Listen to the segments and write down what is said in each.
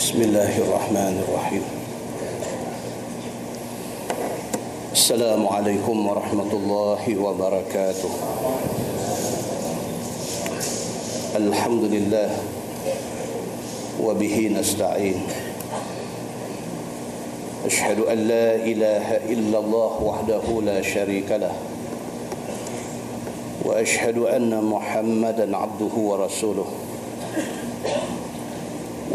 بسم الله الرحمن الرحيم. السلام عليكم ورحمة الله وبركاته. الحمد لله وبه نستعين. أشهد أن لا إله إلا الله وحده لا شريك له. وأشهد أن محمدا عبده ورسوله.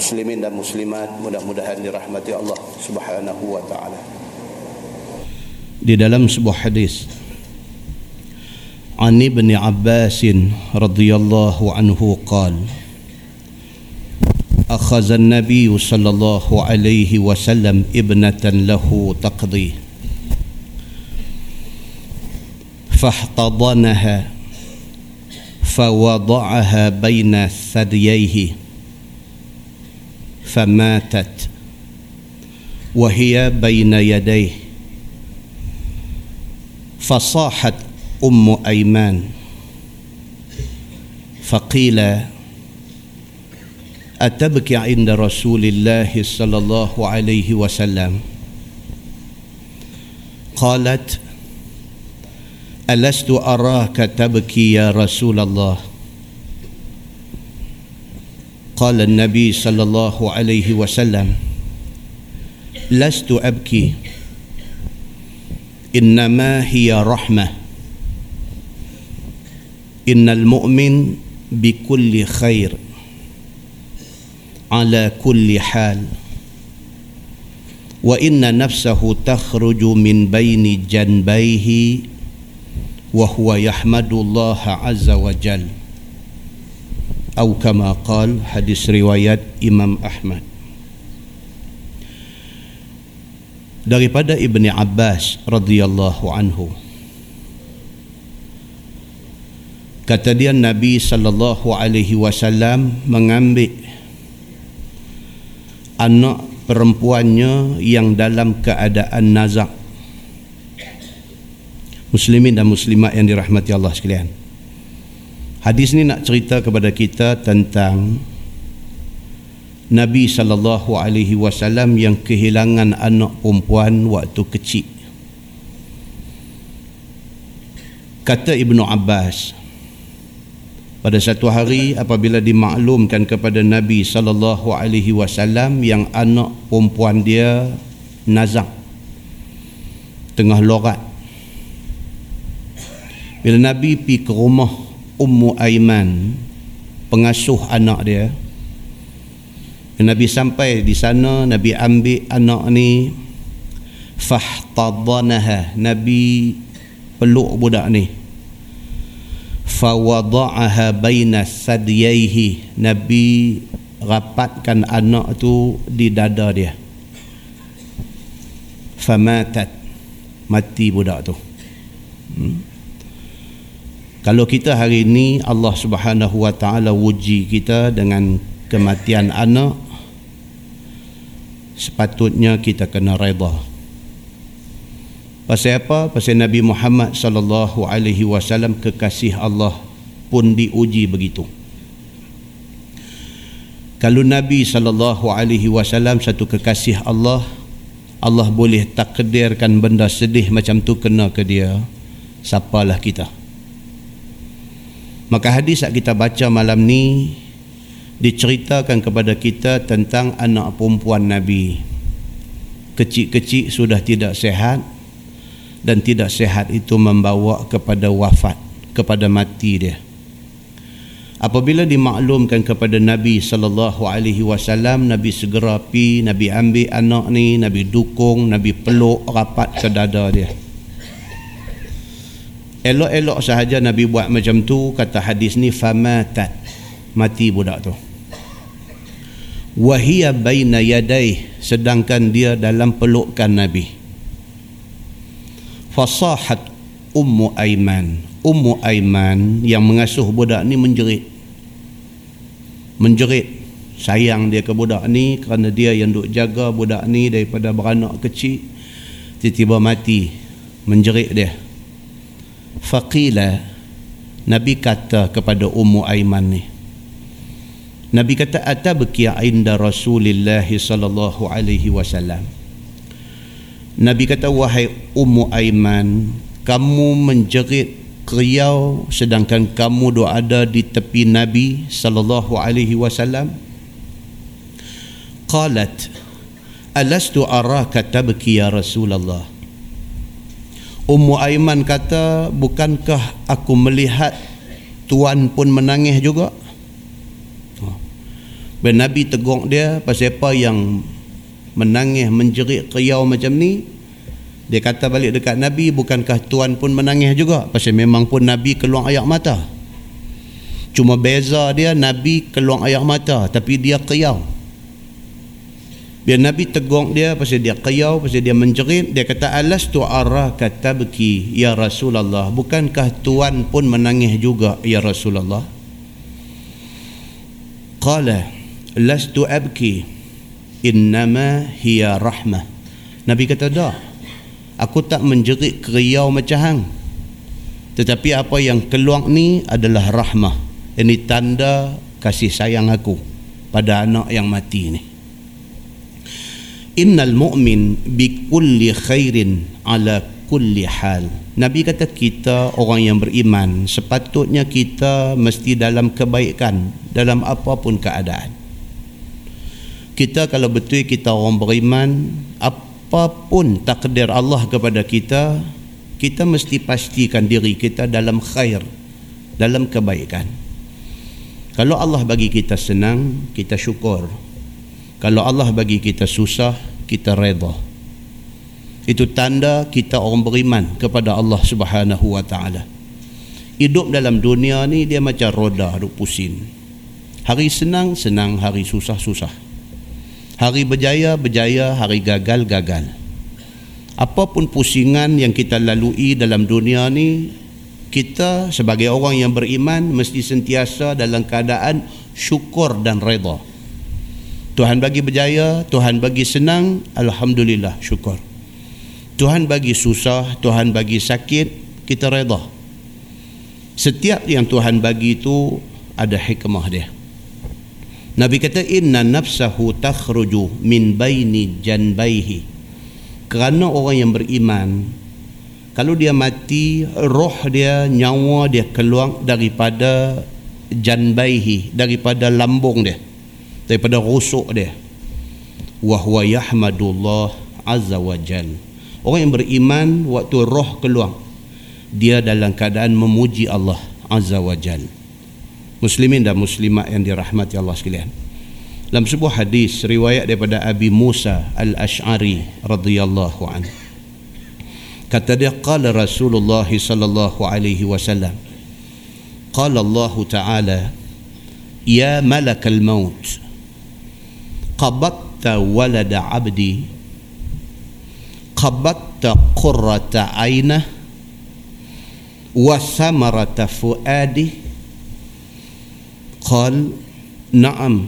muslimin dan muslimat mudah-mudahan dirahmati Allah Subhanahu wa taala. Di dalam sebuah hadis An Ibn Abbas radhiyallahu anhu qala أخذ النبي صلى الله عليه وسلم ابنة له تقضي فاحتضنها فوضعها بين ثدييه فماتت. وهي بين يديه. فصاحت أم أيمان. فقيل أتبكي عند رسول الله صلى الله عليه وسلم؟ قالت ألست أراك تبكي يا رسول الله؟ قال النبي صلى الله عليه وسلم لست أبكي إنما هي رحمة. إن المؤمن بكل خير على كل حال. وإن نفسه تخرج من بين جنبيه وهو يحمد الله عز وجل. Atau kama qal hadis riwayat Imam Ahmad. Daripada Ibni Abbas radhiyallahu anhu. Kata dia Nabi sallallahu alaihi wasallam mengambil anak perempuannya yang dalam keadaan nazak. Muslimin dan muslimat yang dirahmati Allah sekalian Hadis ni nak cerita kepada kita tentang Nabi sallallahu alaihi wasallam yang kehilangan anak perempuan waktu kecil. Kata Ibnu Abbas pada satu hari apabila dimaklumkan kepada Nabi sallallahu alaihi wasallam yang anak perempuan dia nazak tengah lorat bila Nabi pergi ke rumah Ummu Aiman pengasuh anak dia. Nabi sampai di sana Nabi ambil anak ni fahtadanaha Nabi peluk budak ni. Fawada'aha baina sadiyaihi Nabi rapatkan anak tu di dada dia. Famatat mati budak tu. Hmm? Kalau kita hari ini Allah Subhanahu Wa Taala uji kita dengan kematian anak sepatutnya kita kena redha. Pasal apa? Pasal Nabi Muhammad sallallahu alaihi wasallam kekasih Allah pun diuji begitu. Kalau Nabi sallallahu alaihi wasallam satu kekasih Allah, Allah boleh takdirkan benda sedih macam tu kena ke dia. Siapalah kita? Maka hadis yang kita baca malam ni diceritakan kepada kita tentang anak perempuan Nabi. Kecil-kecil sudah tidak sehat dan tidak sehat itu membawa kepada wafat, kepada mati dia. Apabila dimaklumkan kepada Nabi sallallahu alaihi wasallam, Nabi segera pi, Nabi ambil anak ni, Nabi dukung, Nabi peluk rapat ke dada dia. Elok-elok sahaja Nabi buat macam tu kata hadis ni famatat. Mati budak tu. wahia baina yadai sedangkan dia dalam pelukan Nabi. Fasahat ummu aiman. Ummu aiman yang mengasuh budak ni menjerit. Menjerit. Sayang dia ke budak ni kerana dia yang duk jaga budak ni daripada beranak kecil. Tiba-tiba mati. Menjerit dia faqila. Nabi kata kepada Ummu Aiman ni. Nabi kata atabki inda Rasulillah sallallahu alaihi wasallam? Nabi kata wahai Ummu Aiman kamu menjerit kriau sedangkan kamu duk ada di tepi Nabi sallallahu alaihi wasallam? Qalat alastu araka tabki ya Rasulullah Ummu Aiman kata, bukankah aku melihat tuan pun menangis juga? Ben Nabi tegur dia pasal apa yang menangis menjerit kriau macam ni? Dia kata balik dekat Nabi, bukankah tuan pun menangis juga? Pasal memang pun Nabi keluar air mata. Cuma beza dia Nabi keluar air mata tapi dia kriau. Biar Nabi tegur dia pasal dia qiyau, pasal dia menjerit, dia kata alas tu arah kata beki ya Rasulullah. Bukankah tuan pun menangis juga ya Rasulullah? Qala lastu abki innama hiya rahmah. Nabi kata dah. Aku tak menjerit kriau macam hang. Tetapi apa yang keluar ni adalah rahmah. Ini tanda kasih sayang aku pada anak yang mati ni innal mu'min bi kulli khairin ala kulli hal. Nabi kata kita orang yang beriman sepatutnya kita mesti dalam kebaikan dalam apapun keadaan. Kita kalau betul kita orang beriman apapun takdir Allah kepada kita kita mesti pastikan diri kita dalam khair dalam kebaikan. Kalau Allah bagi kita senang kita syukur kalau Allah bagi kita susah kita reda itu tanda kita orang beriman kepada Allah Subhanahu wa taala. Hidup dalam dunia ni dia macam roda duk pusing. Hari senang senang hari susah susah. Hari berjaya berjaya hari gagal gagal. Apapun pusingan yang kita lalui dalam dunia ni kita sebagai orang yang beriman mesti sentiasa dalam keadaan syukur dan redha Tuhan bagi berjaya, Tuhan bagi senang, Alhamdulillah, syukur. Tuhan bagi susah, Tuhan bagi sakit, kita reda. Setiap yang Tuhan bagi itu ada hikmah dia. Nabi kata inna nafsahu takhruju min baini janbaihi. Kerana orang yang beriman kalau dia mati roh dia nyawa dia keluar daripada janbaihi daripada lambung dia daripada rusuk dia. Wa huwa yahmadullah azza wa jal. Orang yang beriman waktu roh keluar dia dalam keadaan memuji Allah azza wa jal. Muslimin dan muslimat yang dirahmati Allah sekalian. Dalam sebuah hadis riwayat daripada Abi Musa al-Ash'ari radhiyallahu anhu. Kata dia qala Rasulullah sallallahu alaihi wasallam qala Allah taala ya malakal maut قبضت ولد عبدي قبضت قرة عينه وثمرة فؤادي. قال نعم.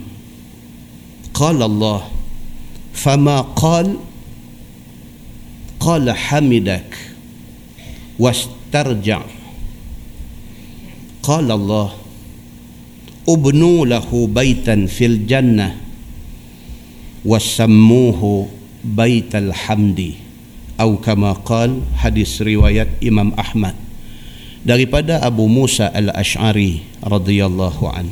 قال الله فما قال؟ قال حمدك واسترجع. قال الله ابنوا له بيتا في الجنة. Wasammuhu baital hamdi atau kama qal hadis riwayat Imam Ahmad daripada Abu Musa al-Ash'ari radhiyallahu an.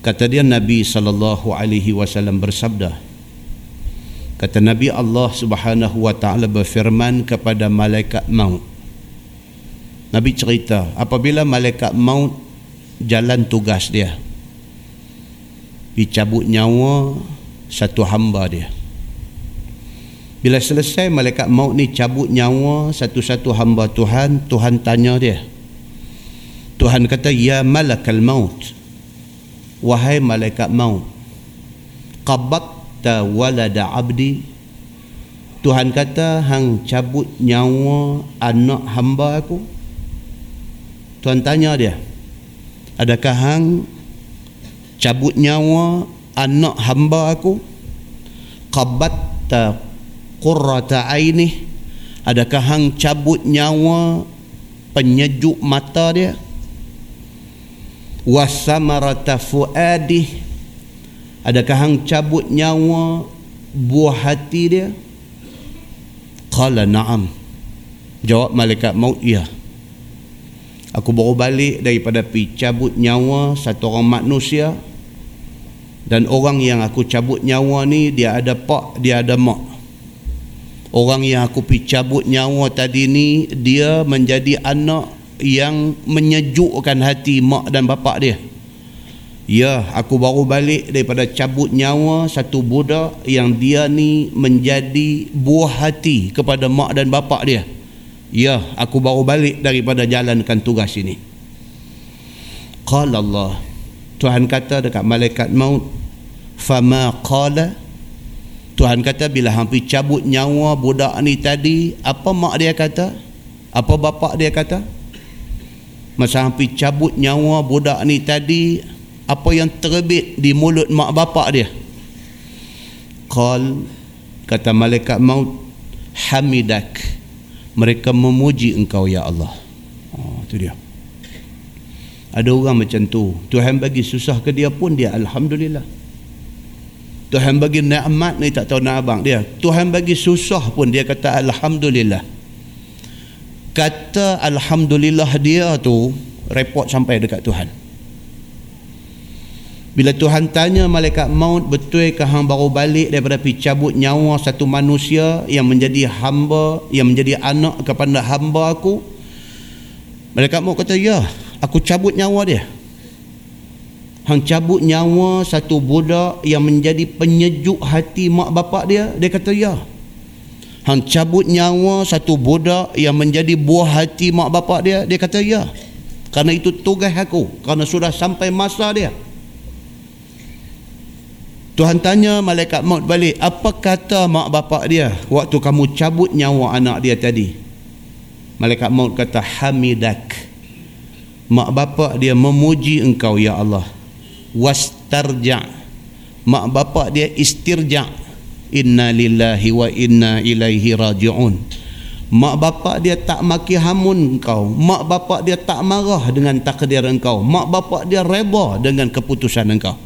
Kata dia Nabi sallallahu alaihi wasallam bersabda kata Nabi Allah Subhanahu wa taala berfirman kepada malaikat maut. Nabi cerita apabila malaikat maut jalan tugas dia dicabut nyawa satu hamba dia. Bila selesai malaikat maut ni cabut nyawa satu-satu hamba Tuhan Tuhan tanya dia. Tuhan kata ya malakal maut. Wahai malaikat maut qabatta walada abdi. Tuhan kata hang cabut nyawa anak hamba aku. Tuhan tanya dia adakah hang cabut nyawa anak hamba aku qabatta qurrata aini adakah hang cabut nyawa penyejuk mata dia? Wasamarata fuadi adakah hang cabut nyawa buah hati dia? Qala na'am. Jawab malaikat maut ya. Aku baru balik daripada pi cabut nyawa satu orang manusia dan orang yang aku cabut nyawa ni dia ada pak dia ada mak. Orang yang aku pi cabut nyawa tadi ni dia menjadi anak yang menyejukkan hati mak dan bapak dia. Ya aku baru balik daripada cabut nyawa satu budak yang dia ni menjadi buah hati kepada mak dan bapak dia. Ya aku baru balik daripada jalankan tugas ini. Qala Allah. Tuhan kata dekat malaikat maut fama qala. Tuhan kata bila hampir cabut nyawa budak ni tadi apa mak dia kata? Apa bapak dia kata? Masa hampir cabut nyawa budak ni tadi apa yang terbit di mulut mak bapak dia? Qal kata malaikat maut hamidak. Mereka memuji engkau ya Allah. Oh tu dia. Ada orang macam tu. Tuhan bagi susah ke dia pun dia alhamdulillah Tuhan bagi nikmat ni tak tahu nak abang dia. Tuhan bagi susah pun dia kata alhamdulillah. Kata alhamdulillah dia tu report sampai dekat Tuhan. Bila Tuhan tanya malaikat maut betul ke hang baru balik daripada pi cabut nyawa satu manusia yang menjadi hamba, yang menjadi anak kepada hamba aku? Malaikat maut kata, "Ya, aku cabut nyawa dia." Hang cabut nyawa satu budak yang menjadi penyejuk hati mak bapak dia dia kata ya. Hang cabut nyawa satu budak yang menjadi buah hati mak bapak dia dia kata ya. Kerana itu tugas aku kerana sudah sampai masa dia. Tuhan tanya malaikat maut balik apa kata mak bapak dia waktu kamu cabut nyawa anak dia tadi? Malaikat maut kata hamidak. Mak bapak dia memuji engkau ya Allah wastarja. Mak bapak dia istirja. Inna lillahi wa inna ilaihi raji'un. Mak bapak dia tak maki hamun engkau mak bapak dia tak marah dengan takdir engkau. Mak bapak dia reba dengan keputusan engkau.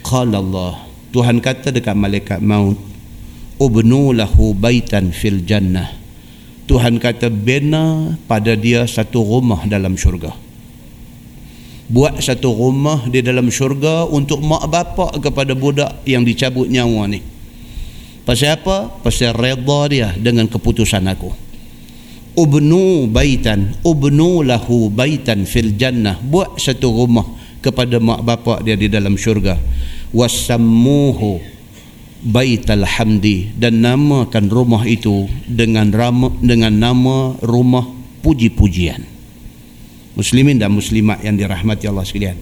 Qala Allah Tuhan kata dekat malaikat maut ubnu lahu baitan fil jannah. Tuhan kata bina pada dia satu rumah dalam syurga buat satu rumah di dalam syurga untuk mak bapak kepada budak yang dicabut nyawa ni. Pasal apa? pasal reda dia dengan keputusan aku. Ubnu baitan ubnu lahu baitan fil jannah. Buat satu rumah kepada mak bapak dia di dalam syurga. Wasammuhu baital hamdi dan namakan rumah itu dengan ram, dengan nama rumah puji-pujian muslimin dan muslimat yang dirahmati Allah sekalian.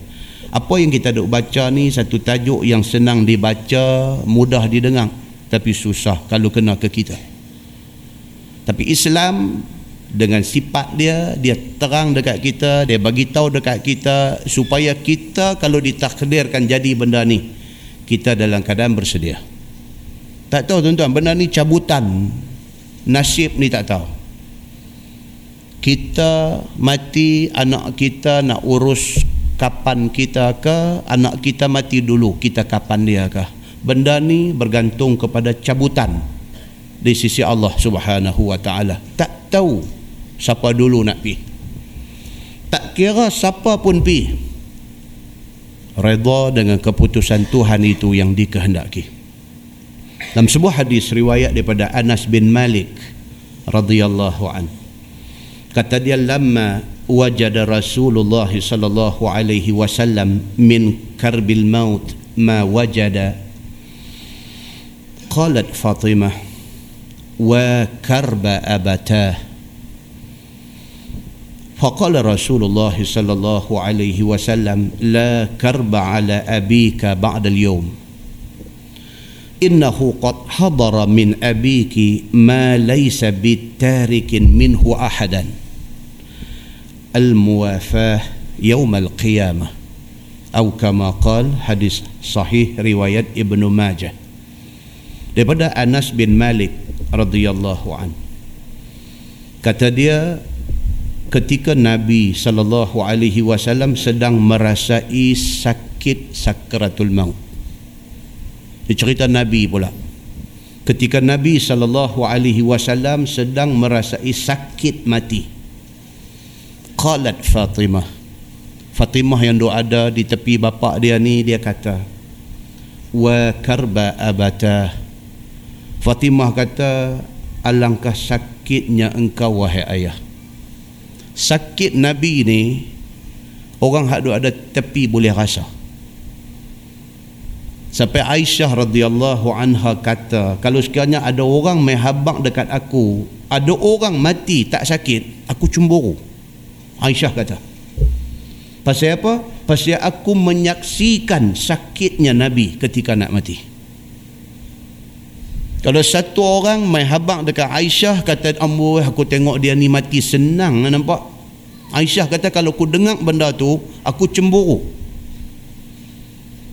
Apa yang kita duk baca ni satu tajuk yang senang dibaca mudah didengar tapi susah kalau kena ke kita. Tapi Islam dengan sifat dia dia terang dekat kita dia bagi tahu dekat kita supaya kita kalau ditakdirkan jadi benda ni kita dalam keadaan bersedia. Tak tahu tuan-tuan benda ni cabutan. Nasib ni tak tahu kita mati anak kita nak urus kapan kita ke anak kita mati dulu kita kapan dia ke. Benda ni bergantung kepada cabutan di sisi Allah Subhanahu wa taala. Tak tahu siapa dulu nak pi. Tak kira siapa pun pi. Redha dengan keputusan Tuhan itu yang dikehendaki. Dalam sebuah hadis riwayat daripada Anas bin Malik radhiyallahu anhu kata dia lama wajada Rasulullah sallallahu alaihi wasallam min karbil maut ma wajada qalat Fatimah wa karba abatah فقال رسول الله صلى الله عليه وسلم لا كرب على أبيك بعد اليوم innahu qad hadara min abiki ma laysa bitarikin minhu ahadan al-muwafah yawm al-qiyamah atau kama qal hadis sahih riwayat Ibnu Majah daripada Anas bin Malik radhiyallahu an. Kata dia ketika Nabi sallallahu alaihi wasallam sedang merasai sakit sakratul maut dia cerita Nabi pula. Ketika Nabi sallallahu alaihi wasallam sedang merasai sakit mati. Qalat Fatimah. Fatimah yang duk ada di tepi bapa dia ni dia kata wa karba abata. Fatimah kata alangkah sakitnya engkau wahai ayah. Sakit nabi ni orang hak ada tepi boleh rasa sampai Aisyah radhiyallahu anha kata kalau sekiranya ada orang mai habaq dekat aku ada orang mati tak sakit aku cemburu Aisyah kata Pasal apa? Pasal aku menyaksikan sakitnya Nabi ketika nak mati. Kalau satu orang main habang dekat Aisyah kata ambo aku tengok dia ni mati senang nampak. Aisyah kata kalau aku dengar benda tu aku cemburu.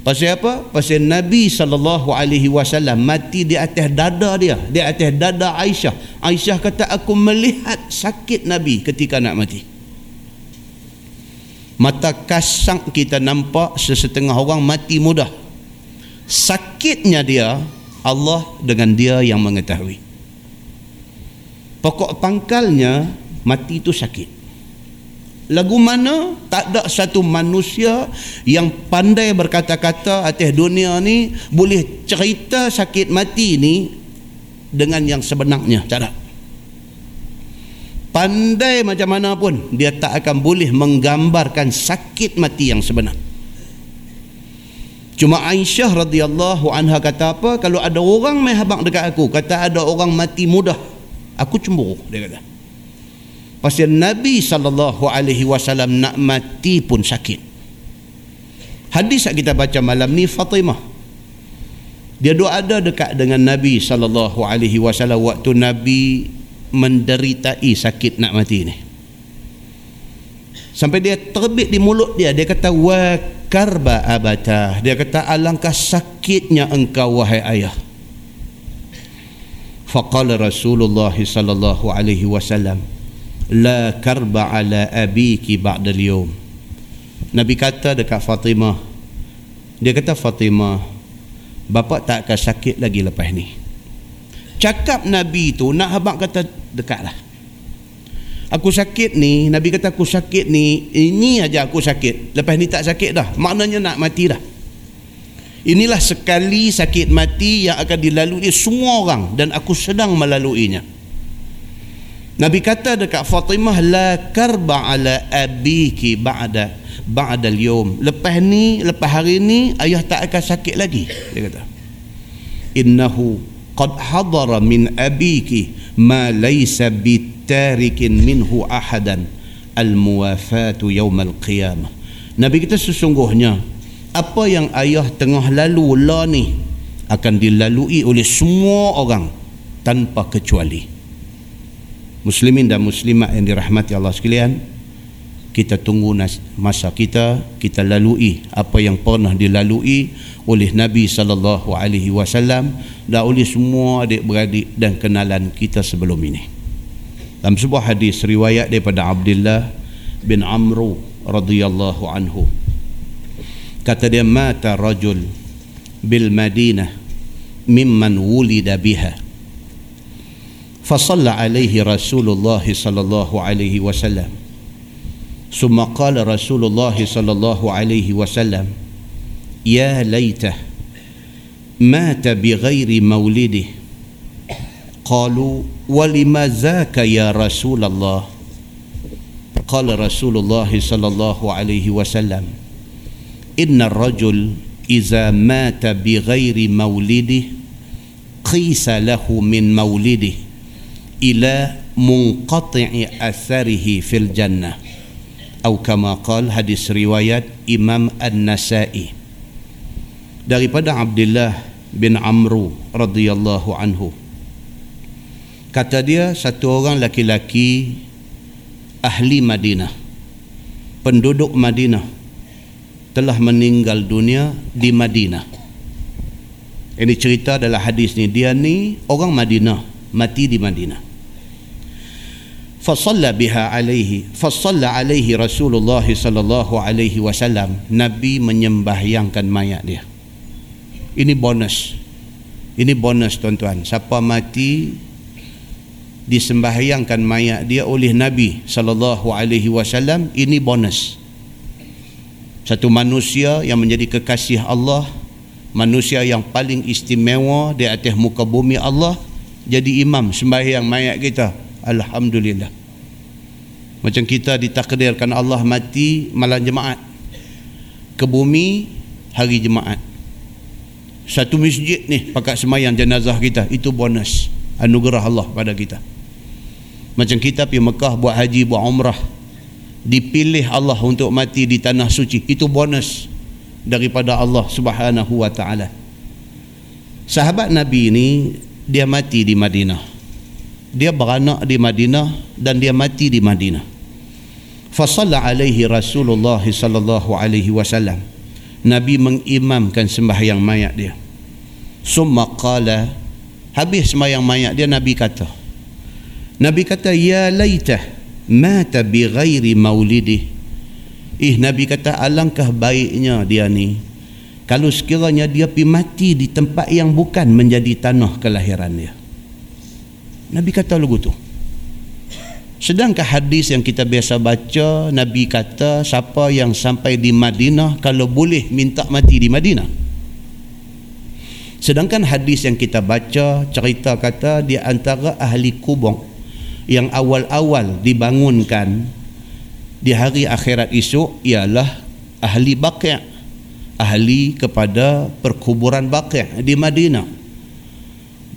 Pasal apa? Pasal Nabi sallallahu alaihi wasallam mati di atas dada dia, di atas dada Aisyah. Aisyah kata aku melihat sakit Nabi ketika nak mati mata kasang kita nampak sesetengah orang mati mudah sakitnya dia Allah dengan dia yang mengetahui pokok pangkalnya mati itu sakit lagu mana? Tak ada satu manusia yang pandai berkata-kata atas dunia ni boleh cerita sakit mati ni dengan yang sebenarnya. Tak ada. Pandai macam mana pun dia tak akan boleh menggambarkan sakit mati yang sebenar. Cuma Aisyah radhiyallahu anha kata apa? Kalau ada orang mai habaq dekat aku kata ada orang mati mudah aku cemburu dia kata pasal Nabi sallallahu alaihi wasallam nak mati pun sakit. Hadis yang kita baca malam ni Fatimah. Dia doa ada dekat dengan Nabi sallallahu alaihi wasallam waktu Nabi menderitai sakit nak mati ni. Sampai dia terbit di mulut dia dia kata wa karba abata. Dia kata alangkah sakitnya engkau wahai ayah. Faqala rasulullah sallallahu alaihi wasallam la karba ala abiki ba'da al nabi kata dekat fatimah dia kata fatimah bapa tak akan sakit lagi lepas ni. Cakap nabi tu nak habaq kata dekatlah. Aku sakit ni Nabi kata aku sakit ni ini aja aku sakit. Lepas ni tak sakit dah. Maknanya nak mati dah. Inilah sekali sakit mati yang akan dilalui semua orang dan aku sedang melaluinya Nabi kata dekat Fatimah la karba ala abiki ba'da ba'da al-yawm. Lepas ni lepas hari ni ayah tak akan sakit lagi dia kata. Innahu qad hadara min abiki ma laysa bitarikin minhu ahadan al-muwafatu yawmal qiyamah. Nabi kita sesungguhnya apa yang ayah tengah lalu lah ni akan dilalui oleh semua orang tanpa kecuali muslimin dan muslimat yang dirahmati Allah sekalian kita tunggu masa kita kita lalui apa yang pernah dilalui oleh Nabi sallallahu alaihi wasallam dan oleh semua adik-beradik dan kenalan kita sebelum ini. Dalam sebuah hadis riwayat daripada Abdullah bin Amru radhiyallahu anhu kata dia mata rajul bil Madinah mimman wulida biha فصلى عليه رسول الله صلى الله عليه وسلم. ثم قال رسول الله صلى الله عليه وسلم يا ليته مات بغير مولده. قالوا ولما ذاك يا رسول الله؟ قال رسول الله صلى الله عليه وسلم إن الرجل إذا مات بغير مولده قيس له من مولده. ila munqati'i atharihi fil jannah. Atau kama qal hadis riwayat Imam An-Nasa'i. Daripada Abdullah bin Amru radhiyallahu anhu. Kata dia satu orang laki-laki ahli Madinah penduduk Madinah telah meninggal dunia di Madinah. Ini cerita dalam hadis ni. Dia ni orang Madinah mati di Madinah. Fasalla biha alaihi, fasalla alaihi Rasulullah sallallahu alaihi wasallam. Nabi menyembahyangkan mayat dia. Ini bonus. Ini bonus tuan-tuan. Siapa mati disembahyangkan mayat dia oleh Nabi sallallahu alaihi wasallam, ini bonus. Satu manusia yang menjadi kekasih Allah, manusia yang paling istimewa di atas muka bumi Allah jadi imam sembahyang mayat kita. Alhamdulillah. Macam kita ditakdirkan Allah mati malam jemaat. Ke bumi hari jemaat satu masjid ni pakat semayang jenazah kita itu bonus anugerah Allah pada kita macam kita pergi Mekah buat haji buat umrah dipilih Allah untuk mati di tanah suci itu bonus daripada Allah subhanahu wa ta'ala sahabat Nabi ini dia mati di Madinah dia beranak di Madinah dan dia mati di Madinah fasalla alaihi Rasulullah sallallahu alaihi wasallam Nabi mengimamkan sembahyang mayat dia. Summa qala habis sembahyang mayat dia Nabi kata. Nabi kata ya laitah mata bi ghairi maulidih. Ih Nabi kata alangkah baiknya dia ni kalau sekiranya dia pi mati di tempat yang bukan menjadi tanah kelahiran dia. Nabi kata lagu tu. Sedangkan hadis yang kita biasa baca, Nabi kata siapa yang sampai di Madinah kalau boleh minta mati di Madinah. Sedangkan hadis yang kita baca cerita kata di antara ahli kubur yang awal-awal dibangunkan di hari akhirat esok ialah ahli baqi' ahli kepada perkuburan baqi' di Madinah.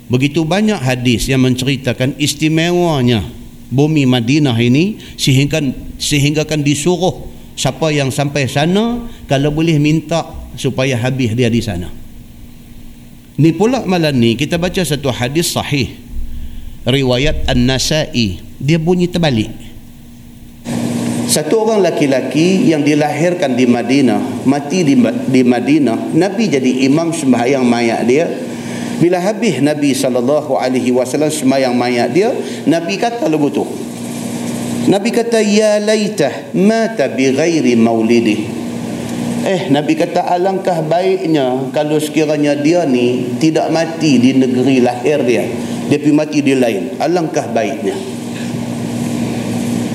Begitu banyak hadis yang menceritakan istimewanya bumi Madinah ini sehingga sehingga kan disuruh siapa yang sampai sana kalau boleh minta supaya habis dia di sana. Ni pula malam ni kita baca satu hadis sahih riwayat An-Nasa'i dia bunyi terbalik. Satu orang laki-laki yang dilahirkan di Madinah, mati di, di Madinah, Nabi jadi imam sembahyang mayat dia, bila habis Nabi sallallahu alaihi wasallam semayang mayat dia, Nabi kata lagu tu. Nabi kata ya laitah mata bi ghairi maulidi. Eh Nabi kata alangkah baiknya kalau sekiranya dia ni tidak mati di negeri lahir dia. Dia pergi mati di lain. Alangkah baiknya.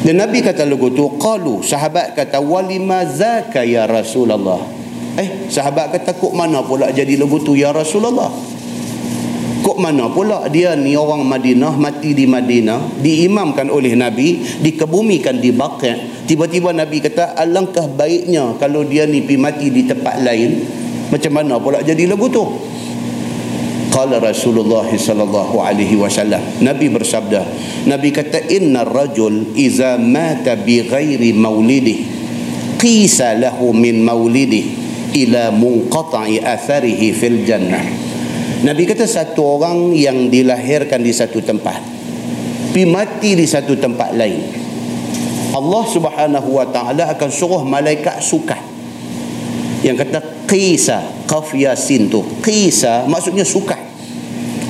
Dan Nabi kata lagu tu, qalu sahabat kata walima zaka ya Rasulullah. Eh sahabat kata kok mana pula jadi lagu tu ya Rasulullah? Kok mana pula dia ni orang Madinah mati di Madinah diimamkan oleh Nabi dikebumikan di Baqi' tiba-tiba Nabi kata alangkah baiknya kalau dia ni pi mati di tempat lain macam mana pula jadi lagu tu Qala Rasulullah sallallahu alaihi wasallam. Nabi bersabda Nabi kata inna rajul iza mata bi ghairi maulidih qisa lahu min maulidih ila munqata'i atharihi fil jannah. Nabi kata satu orang yang dilahirkan di satu tempat pi mati di satu tempat lain Allah Subhanahu wa taala akan suruh malaikat sukat yang kata qisa qaf yasin tu qisa maksudnya sukat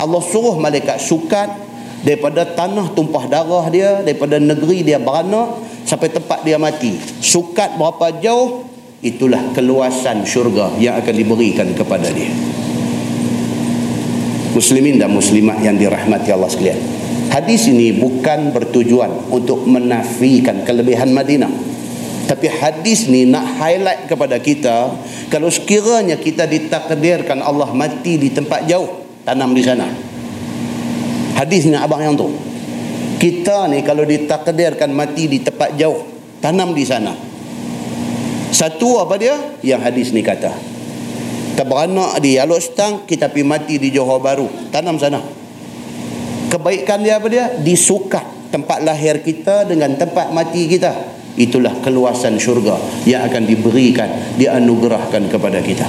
Allah suruh malaikat sukat daripada tanah tumpah darah dia daripada negeri dia beranak sampai tempat dia mati sukat berapa jauh itulah keluasan syurga yang akan diberikan kepada dia muslimin dan muslimat yang dirahmati Allah sekalian. Hadis ini bukan bertujuan untuk menafikan kelebihan Madinah. Tapi hadis ni nak highlight kepada kita kalau sekiranya kita ditakdirkan Allah mati di tempat jauh, tanam di sana. Hadis ni abang yang tu. Kita ni kalau ditakdirkan mati di tempat jauh, tanam di sana. Satu apa dia? Yang hadis ni kata kita beranak di Alok Stang kita pergi mati di Johor Baru tanam sana kebaikan dia apa dia disukat tempat lahir kita dengan tempat mati kita itulah keluasan syurga yang akan diberikan dianugerahkan kepada kita.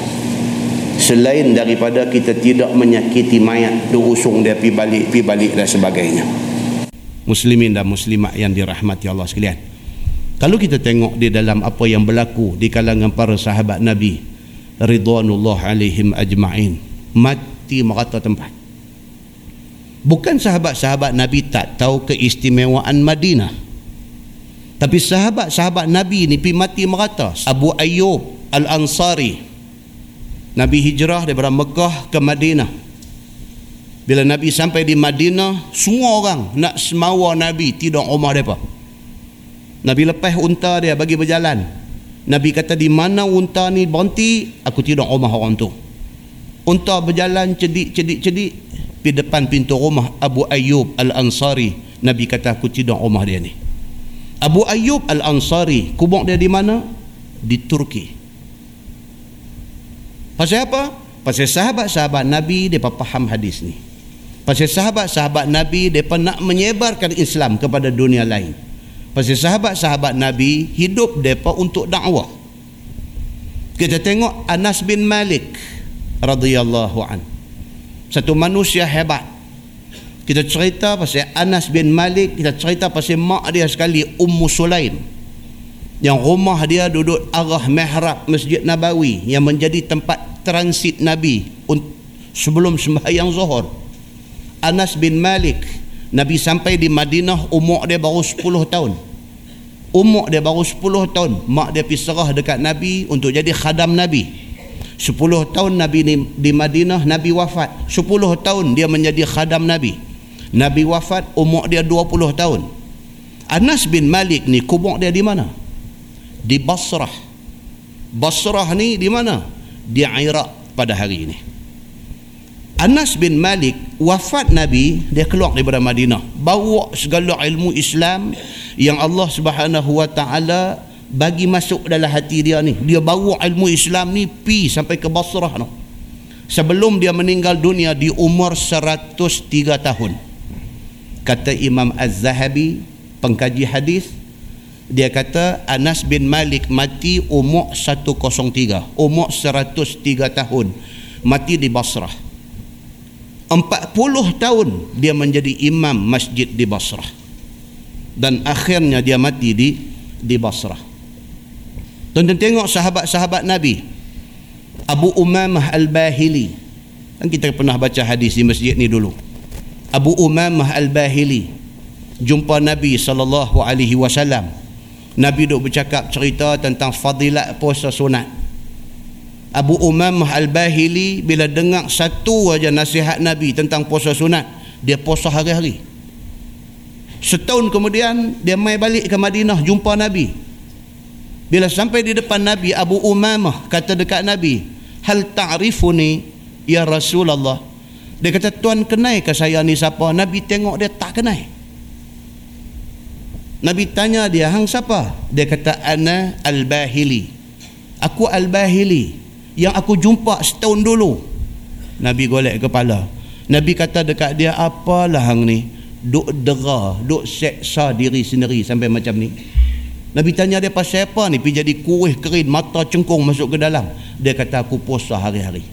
Selain daripada kita tidak menyakiti mayat durusung dia pi balik pi balik dan sebagainya. Muslimin dan muslimat yang dirahmati Allah sekalian. Kalau kita tengok di dalam apa yang berlaku di kalangan para sahabat Nabi ridwanullah alaihim ajma'in mati merata tempat. Bukan sahabat-sahabat Nabi tak tahu keistimewaan Madinah tapi sahabat-sahabat Nabi ni pi mati merata Abu Ayyub Al-Ansari Nabi hijrah daripada Mekah ke Madinah. Bila Nabi sampai di Madinah, semua orang nak semawa Nabi tidak rumah mereka. Nabi lepas unta dia bagi berjalan. Nabi kata di mana unta ni berhenti, aku tidak rumah orang tu. Unta berjalan cedik-cedik-cedik di depan pintu rumah Abu Ayyub Al-Ansari. Nabi kata aku tidak rumah dia ni. Abu Ayyub Al-Ansari, kubur dia di mana? Di Turki. Pasal apa? Pasal sahabat-sahabat Nabi mereka faham hadis ni. Pasal sahabat-sahabat Nabi mereka nak menyebarkan Islam kepada dunia lain. Pasal sahabat-sahabat Nabi hidup mereka untuk dakwah. Kita tengok Anas bin Malik radhiyallahu an. Satu manusia hebat. Kita cerita pasal Anas bin Malik, kita cerita pasal mak dia sekali Ummu Sulaim yang rumah dia duduk arah mihrab Masjid Nabawi yang menjadi tempat transit Nabi sebelum sembahyang zuhur. Anas bin Malik Nabi sampai di Madinah umur dia baru 10 tahun. Umur dia baru 10 tahun. Mak dia pergi serah dekat Nabi untuk jadi khadam Nabi. 10 tahun Nabi di Madinah Nabi wafat. 10 tahun dia menjadi khadam Nabi. Nabi wafat umur dia 20 tahun. Anas bin Malik ni kubur dia di mana? di Basrah. Basrah ni di mana? Di Iraq pada hari ini. Anas bin Malik wafat Nabi dia keluar daripada Madinah bawa segala ilmu Islam yang Allah Subhanahu wa taala bagi masuk dalam hati dia ni dia bawa ilmu Islam ni pi sampai ke Basrah no. sebelum dia meninggal dunia di umur 103 tahun kata Imam Az-Zahabi pengkaji hadis dia kata Anas bin Malik mati umur 103 umur 103 tahun mati di Basrah. 40 tahun dia menjadi imam masjid di Basrah. Dan akhirnya dia mati di di Basrah. Tuan-tuan tengok sahabat-sahabat Nabi. Abu Umamah Al-Bahili. Kan kita pernah baca hadis di masjid ni dulu Abu Umamah Al-Bahili jumpa Nabi sallallahu alaihi wasallam Nabi duk bercakap cerita tentang fadilat puasa sunat. Abu Umamah Al-Bahili bila dengar satu aja nasihat Nabi tentang puasa sunat, dia puasa hari-hari. Setahun kemudian dia mai balik ke Madinah jumpa Nabi. Bila sampai di depan Nabi, Abu Umamah kata dekat Nabi, "Hal ta'rifuni ya Rasulullah?" Dia kata, "Tuan kenal ke saya ni siapa?" Nabi tengok dia tak kenal. Nabi tanya dia, hang siapa? Dia kata, ana al-bahili. Aku al-bahili. Yang aku jumpa setahun dulu. Nabi golek kepala. Nabi kata dekat dia, apalah hang ni? Duk dera, duk seksa diri sendiri sampai macam ni. Nabi tanya dia pasal apa ni? Pergi jadi kuih kerin, mata cengkung masuk ke dalam. Dia kata, aku puasa hari-hari.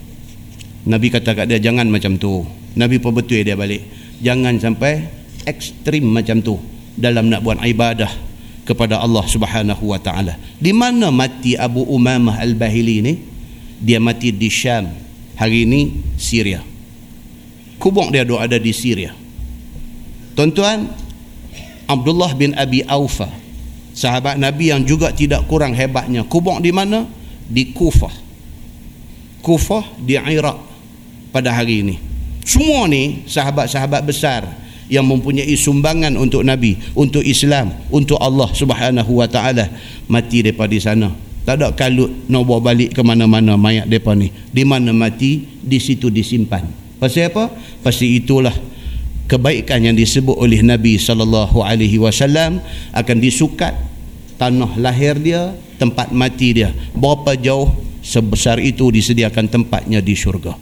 Nabi kata kat dia, jangan macam tu. Nabi pun betul dia balik. Jangan sampai ekstrim macam tu dalam nak buat ibadah kepada Allah Subhanahu wa taala. Di mana mati Abu Umamah Al-Bahili ni? Dia mati di Syam. Hari ini Syria. Kubur dia ada di Syria. Tuan-tuan, Abdullah bin Abi Aufa, sahabat Nabi yang juga tidak kurang hebatnya. Kubur di mana? Di Kufah. Kufah di Iraq pada hari ini. Semua ni sahabat-sahabat besar yang mempunyai sumbangan untuk Nabi, untuk Islam, untuk Allah Subhanahu wa taala mati depa di sana. Tak ada kalut nak bawa balik ke mana-mana mayat depa ni. Di mana mati, di situ disimpan. Pasal apa? Pasal itulah kebaikan yang disebut oleh Nabi sallallahu alaihi wasallam akan disukat tanah lahir dia, tempat mati dia. Berapa jauh sebesar itu disediakan tempatnya di syurga.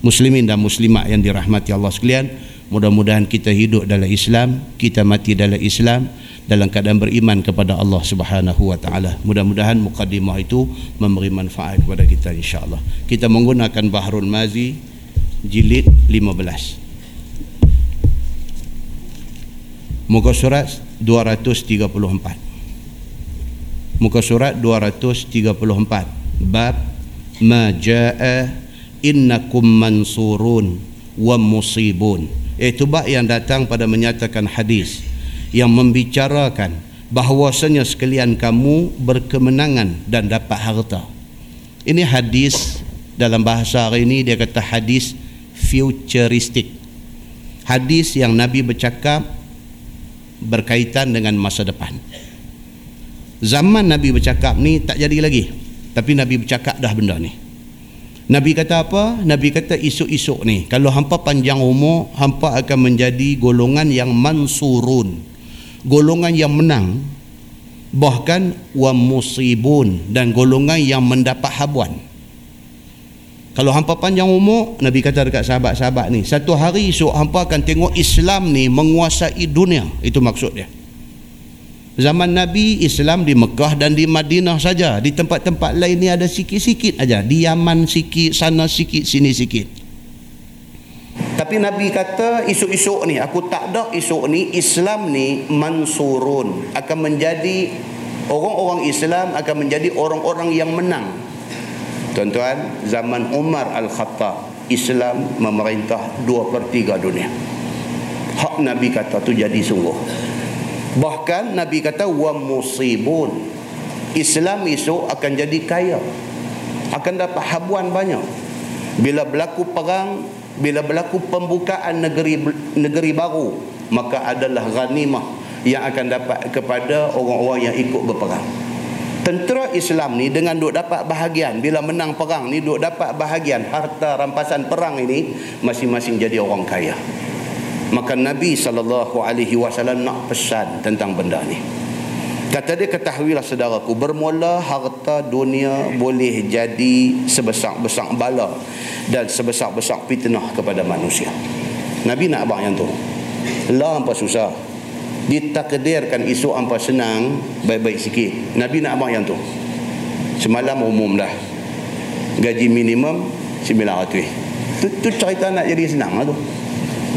Muslimin dan muslimat yang dirahmati Allah sekalian, Mudah-mudahan kita hidup dalam Islam, kita mati dalam Islam dalam keadaan beriman kepada Allah Subhanahu wa taala. Mudah-mudahan mukadimah itu memberi manfaat kepada kita insya-Allah. Kita menggunakan Bahrul Mazi jilid 15. Muka surat 234. Muka surat 234. Bab ma jaa innakum mansurun wa musibun. Itu bab yang datang pada menyatakan hadis yang membicarakan bahawasanya sekalian kamu berkemenangan dan dapat harta. Ini hadis dalam bahasa hari ini dia kata hadis futuristik. Hadis yang Nabi bercakap berkaitan dengan masa depan. Zaman Nabi bercakap ni tak jadi lagi. Tapi Nabi bercakap dah benda ni. Nabi kata apa? Nabi kata isuk-isuk ni. Kalau hampa panjang umur, hampa akan menjadi golongan yang mansurun golongan yang menang bahkan wa musibun dan golongan yang mendapat habuan kalau hampa panjang umur Nabi kata dekat sahabat-sahabat ni satu hari esok hampa akan tengok Islam ni menguasai dunia itu maksud dia zaman Nabi Islam di Mekah dan di Madinah saja di tempat-tempat lain ni ada sikit-sikit aja di Yaman sikit sana sikit sini sikit tapi Nabi kata esok-esok ni aku tak ada esok ni Islam ni mansurun akan menjadi orang-orang Islam akan menjadi orang-orang yang menang. Tuan-tuan, zaman Umar Al-Khattab Islam memerintah 2 per 3 dunia. Hak Nabi kata tu jadi sungguh. Bahkan Nabi kata wa musibun. Islam esok akan jadi kaya. Akan dapat habuan banyak. Bila berlaku perang bila berlaku pembukaan negeri negeri baru maka adalah ghanimah yang akan dapat kepada orang-orang yang ikut berperang tentera Islam ni dengan duk dapat bahagian bila menang perang ni duk dapat bahagian harta rampasan perang ini masing-masing jadi orang kaya maka Nabi SAW nak pesan tentang benda ni. Kata dia ketahuilah saudaraku Bermula harta dunia boleh jadi sebesar-besar bala Dan sebesar-besar fitnah kepada manusia. Nabi nak abang yang tu. Lah apa susah. Ditakdirkan isu apa senang Baik-baik sikit. Nabi nak abang yang tu. Semalam umum dah. Gaji minimum 900 tu, tu cerita nak jadi senang lah tu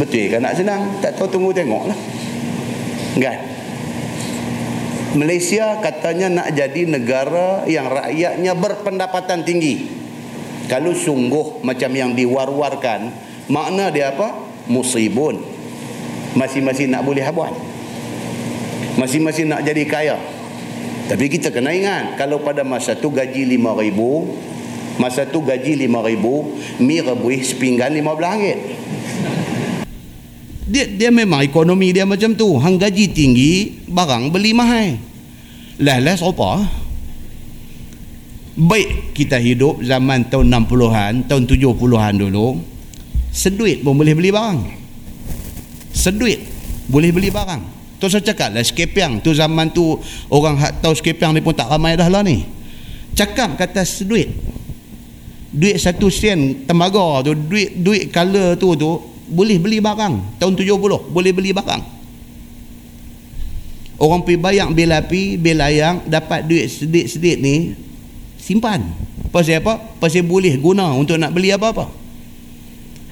Betul kan nak senang Tak tahu tunggu tengok lah Kan Malaysia katanya nak jadi negara yang rakyatnya berpendapatan tinggi. Kalau sungguh macam yang diwar-warkan, makna dia apa? Musibun. Masing-masing nak boleh habuan. Masing-masing nak jadi kaya. Tapi kita kena ingat, kalau pada masa tu gaji RM5,000, masa tu gaji RM5,000, mi rebuih sepinggan RM15 dia dia memang ekonomi dia macam tu. Hang gaji tinggi barang beli mahal. Lah lah apa baik kita hidup zaman tahun 60-an tahun 70-an dulu seduit pun boleh beli barang. Seduit boleh beli barang. Tu saya cakap lah skepiang tu zaman tu orang tahu skepiang ni pun tak ramai dah lah ni. Cakap kata seduit. Duit satu sen tembaga tu duit duit color tu tu boleh beli barang. Tahun 70 boleh beli barang. Orang pergi bayang bil api bil layang dapat duit sedikit-sedikit ni simpan. Pasal apa? pasal boleh guna untuk nak beli apa-apa.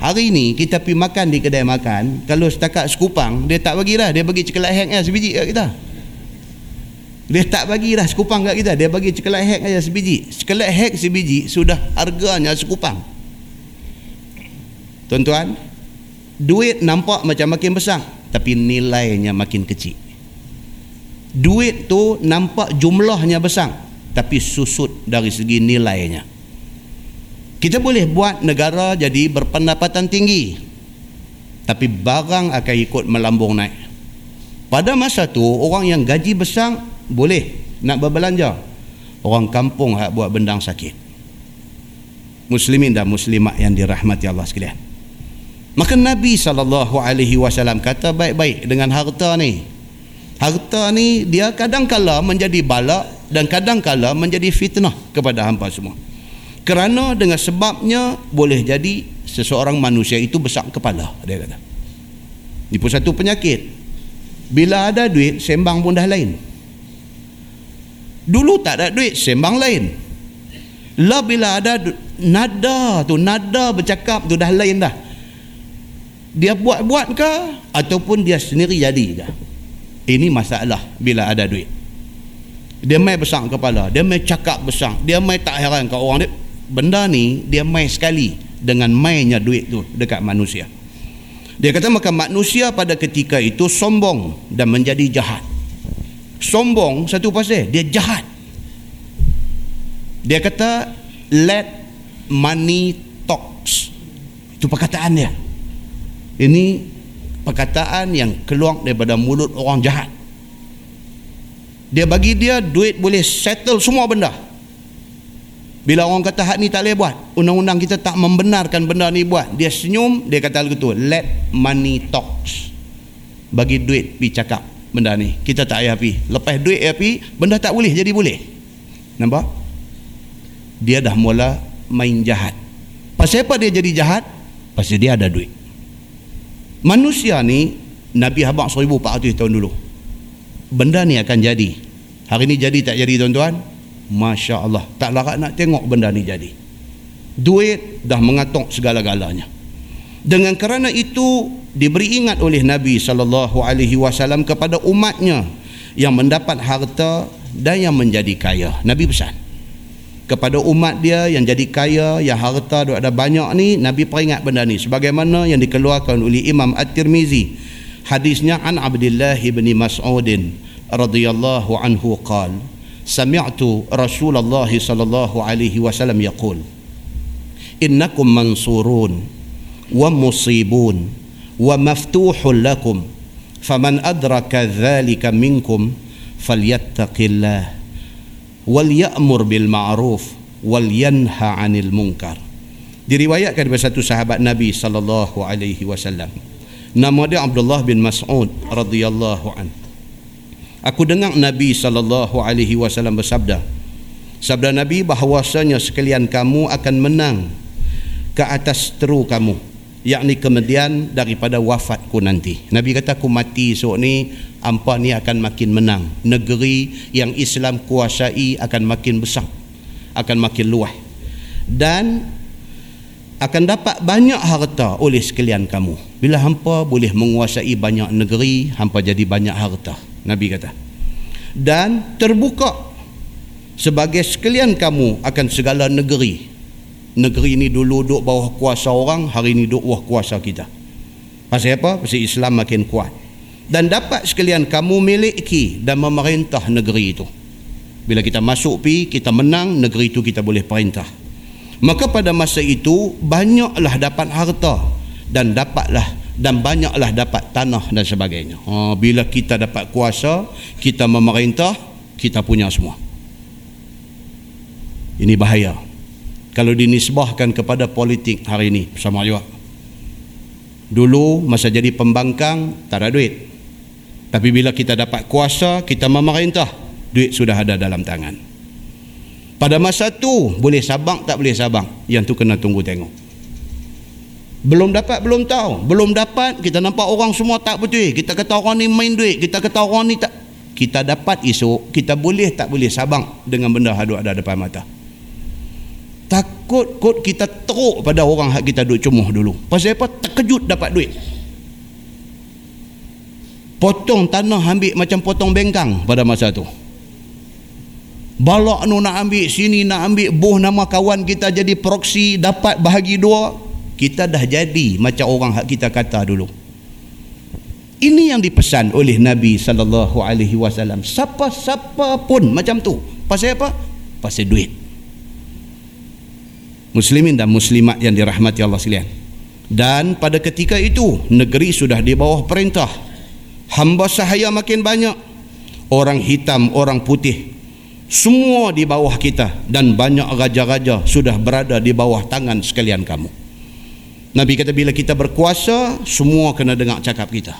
Hari ni kita pergi makan di kedai makan kalau setakat sekupang dia tak bagi dah dia bagi cekelat hang ya, sebiji kat kita. Dia tak bagi dah sekupang kat kita. Dia bagi cekelat hang aja sebiji. Cekelat hang sebiji sudah harganya sekupang. Tuan-tuan duit nampak macam makin besar tapi nilainya makin kecil. Duit tu nampak jumlahnya besar tapi susut dari segi nilainya. Kita boleh buat negara jadi berpendapatan tinggi tapi barang akan ikut melambung naik. Pada masa tu orang yang gaji besar boleh nak berbelanja. Orang kampung hak buat bendang sakit. Muslimin dan muslimat yang dirahmati Allah sekalian Maka Nabi SAW kata baik-baik dengan harta ni. Harta ni dia kadang-kala menjadi bala dan kadang-kala menjadi fitnah kepada hampa semua. Kerana dengan sebabnya boleh jadi seseorang manusia itu besar kepala dia kata. Ini pun satu penyakit. Bila ada duit, sembang pun dah lain. Dulu tak ada duit, sembang lain. Lah bila ada nada tu, nada bercakap tu dah lain dah. Dia buat-buat ke ataupun dia sendiri jadi ke? Ini masalah bila ada duit. Dia main besar kepala, dia main cakap besar, dia main tak heran ke orang dia. Benda ni dia main sekali dengan mainnya duit tu dekat manusia. Dia kata maka manusia pada ketika itu sombong dan menjadi jahat. Sombong satu pasal dia jahat. Dia kata let money talks. Itu perkataan dia. Ini perkataan yang keluar daripada mulut orang jahat. Dia bagi dia duit boleh settle semua benda. Bila orang kata hak ni tak boleh buat, undang-undang kita tak membenarkan benda ni buat. Dia senyum, dia kata lagu tu, let money talks. Bagi duit pi cakap benda ni. Kita tak payah pi. Lepas duit ya pi, benda tak boleh jadi boleh. Nampak? Dia dah mula main jahat. Pasal apa dia jadi jahat? Pasal dia ada duit. Manusia ni Nabi habaq 1400 tahun dulu. Benda ni akan jadi. Hari ni jadi tak jadi tuan-tuan? Masya Allah Tak larat nak tengok benda ni jadi Duit dah mengatok segala-galanya Dengan kerana itu Diberi ingat oleh Nabi SAW Kepada umatnya Yang mendapat harta Dan yang menjadi kaya Nabi pesan kepada umat dia yang jadi kaya yang harta dia ada banyak ni Nabi peringat benda ni. Sebagaimana yang dikeluarkan oleh Imam At-Tirmizi hadisnya an Abdullah bin Mas'ud radhiyallahu anhu qal sami'tu Rasulullah sallallahu alaihi wasallam yaqul innakum mansurun wa musibun wa maftuhul lakum. Faman adraka dhalika minkum falyattaqillah wal ya'mur bil ma'ruf wal yanha 'anil munkar. Diriwayatkan daripada satu sahabat Nabi sallallahu alaihi wasallam. Nama dia Abdullah bin Mas'ud radhiyallahu an. Aku dengar Nabi sallallahu alaihi wasallam bersabda. Sabda Nabi bahwasanya sekalian kamu akan menang ke atas teru kamu yakni kemudian daripada wafatku nanti. Nabi kata aku mati esok ni ampa ni akan makin menang. Negeri yang Islam kuasai akan makin besar. Akan makin luas. Dan akan dapat banyak harta oleh sekalian kamu. Bila hampa boleh menguasai banyak negeri, hampa jadi banyak harta. Nabi kata dan terbuka sebagai sekalian kamu akan segala negeri negeri ini dulu duduk bawah kuasa orang hari ini duduk bawah kuasa kita pasal apa? pasal Islam makin kuat dan dapat sekalian kamu miliki dan memerintah negeri itu bila kita masuk pi kita menang negeri itu kita boleh perintah maka pada masa itu banyaklah dapat harta dan dapatlah dan banyaklah dapat tanah dan sebagainya. Ha, bila kita dapat kuasa, kita memerintah, kita punya semua. Ini bahaya. Kalau dinisbahkan kepada politik hari ini, sama juga. Dulu masa jadi pembangkang, tak ada duit. Tapi bila kita dapat kuasa, kita memerintah, duit sudah ada dalam tangan. Pada masa tu boleh sabang tak boleh sabang, yang tu kena tunggu tengok. Belum dapat, belum tahu. Belum dapat, kita nampak orang semua tak betul. Kita kata orang ni main duit. Kita kata orang ni tak. Kita dapat esok, kita boleh tak boleh sabang dengan benda hadut ada depan mata. Takut kot kita teruk pada orang hak kita duduk cemuh dulu. Pasal apa? Terkejut dapat duit. Potong tanah ambil macam potong bengkang pada masa tu. Balak nu nak ambil, sini nak ambil, buh nama kawan kita jadi proksi, dapat bahagi dua, kita dah jadi macam orang hak kita kata dulu ini yang dipesan oleh Nabi sallallahu alaihi wasallam siapa-siapa pun macam tu pasal apa pasal duit muslimin dan muslimat yang dirahmati Allah sekalian. Dan pada ketika itu negeri sudah di bawah perintah. Hamba sahaya makin banyak. Orang hitam orang putih semua di bawah kita. Dan banyak raja-raja sudah berada di bawah tangan sekalian kamu. Nabi kata bila kita berkuasa semua kena dengar cakap kita.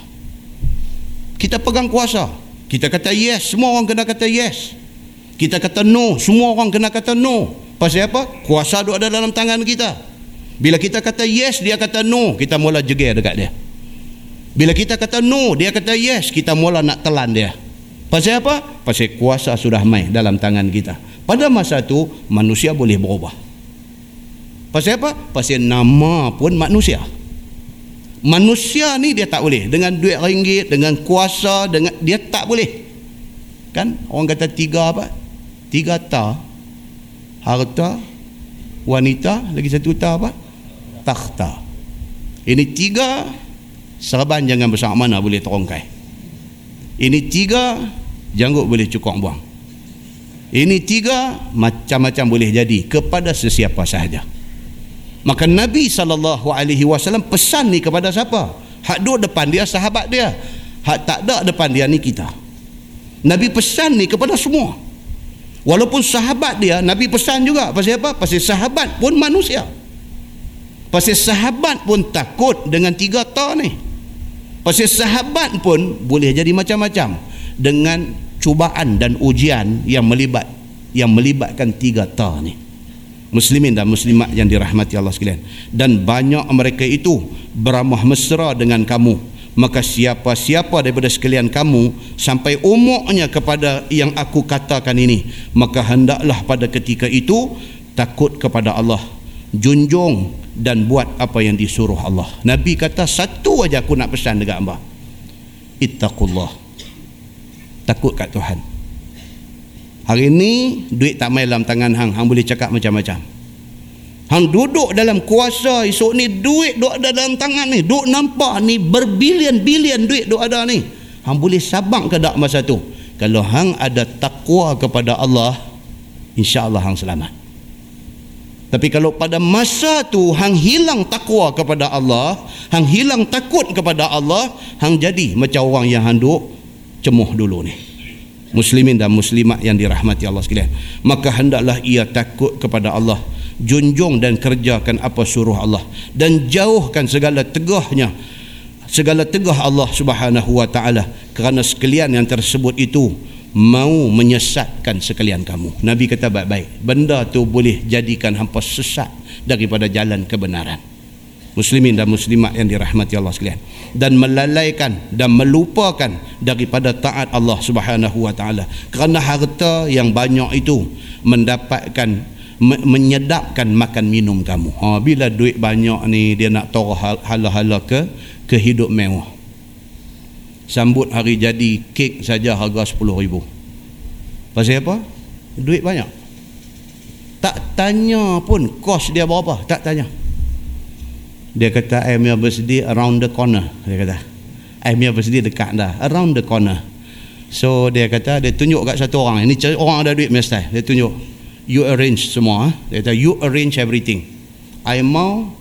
Kita pegang kuasa. Kita kata yes. Semua orang kena kata yes. Kita kata no. Semua orang kena kata no pasal apa kuasa ada dalam tangan kita bila kita kata yes dia kata no kita mula jeger dekat dia Bila kita kata no, dia kata yes, kita mula nak telan dia. Pasal apa? Pasal kuasa sudah main dalam tangan kita. Pada masa itu, manusia boleh berubah. Pasal apa? Pasal nama pun manusia. Manusia ni dia tak boleh. Dengan duit ringgit, dengan kuasa, dengan dia tak boleh. Kan? Orang kata tiga apa? Tiga ta. Harta, wanita, lagi satu ta apa? Takhta. Ini tiga serban jangan besar mana boleh terongkai. Ini tiga janggut boleh cukup buang. Ini tiga macam-macam boleh jadi kepada sesiapa sahaja. Maka Nabi SAW pesan ni kepada siapa? Hak duduk depan dia sahabat dia. Hak tak ada depan dia ni kita. Nabi pesan ni kepada semua. Walaupun sahabat dia, Nabi pesan juga. Pasal apa? Pasal sahabat pun manusia. Pasal sahabat pun takut dengan tiga ta ni. Pasal sahabat pun boleh jadi macam-macam dengan cubaan dan ujian yang melibat yang melibatkan tiga ta ni. Muslimin dan muslimat yang dirahmati Allah sekalian. Dan banyak mereka itu beramah mesra dengan kamu. Maka siapa-siapa daripada sekalian kamu sampai umurnya kepada yang aku katakan ini, maka hendaklah pada ketika itu takut kepada Allah. Junjung dan buat apa yang disuruh Allah. Nabi kata satu aja aku nak pesan dekat hamba. Ittaqullah. Takut kat Tuhan. Hari ini duit tak main dalam tangan hang, hang boleh cakap macam-macam. Hang duduk dalam kuasa esok ni duit duk ada dalam tangan ni, duk nampak ni berbilion-bilion duit duk ada ni. Hang boleh sabang ke tak masa tu? Kalau hang ada takwa kepada Allah, insya-Allah hang selamat. Tapi kalau pada masa tu hang hilang takwa kepada Allah, hang hilang takut kepada Allah, hang jadi macam orang yang hang duk cemuh dulu ni. Muslimin dan muslimat yang dirahmati Allah sekalian. Maka hendaklah ia takut kepada Allah, junjung dan kerjakan apa suruh Allah dan jauhkan segala tegahnya segala tegah Allah Subhanahu wa taala kerana sekalian yang tersebut itu mau menyesatkan sekalian kamu. Nabi kata baik-baik. Benda tu boleh jadikan hampa sesat daripada jalan kebenaran. Muslimin dan muslimat yang dirahmati Allah sekalian. Dan melalaikan dan melupakan daripada taat Allah subhanahu wa ta'ala. Kerana harta yang banyak itu mendapatkan menyedapkan makan minum kamu. Ha, bila duit banyak ni dia nak taruh hala-hala ke ke hidup mewah. Sambut hari jadi kek saja harga 10 ribu. Pasal apa? duit banyak. Tak tanya pun kos dia berapa tak tanya. Dia kata I'm your birthday around the corner dia kata. I'm your birthday dekat dah around the corner. So dia kata dia tunjuk kat satu orang. Ini orang ada duit mesti dia tunjuk you arrange semua dia kata you arrange everything. I mau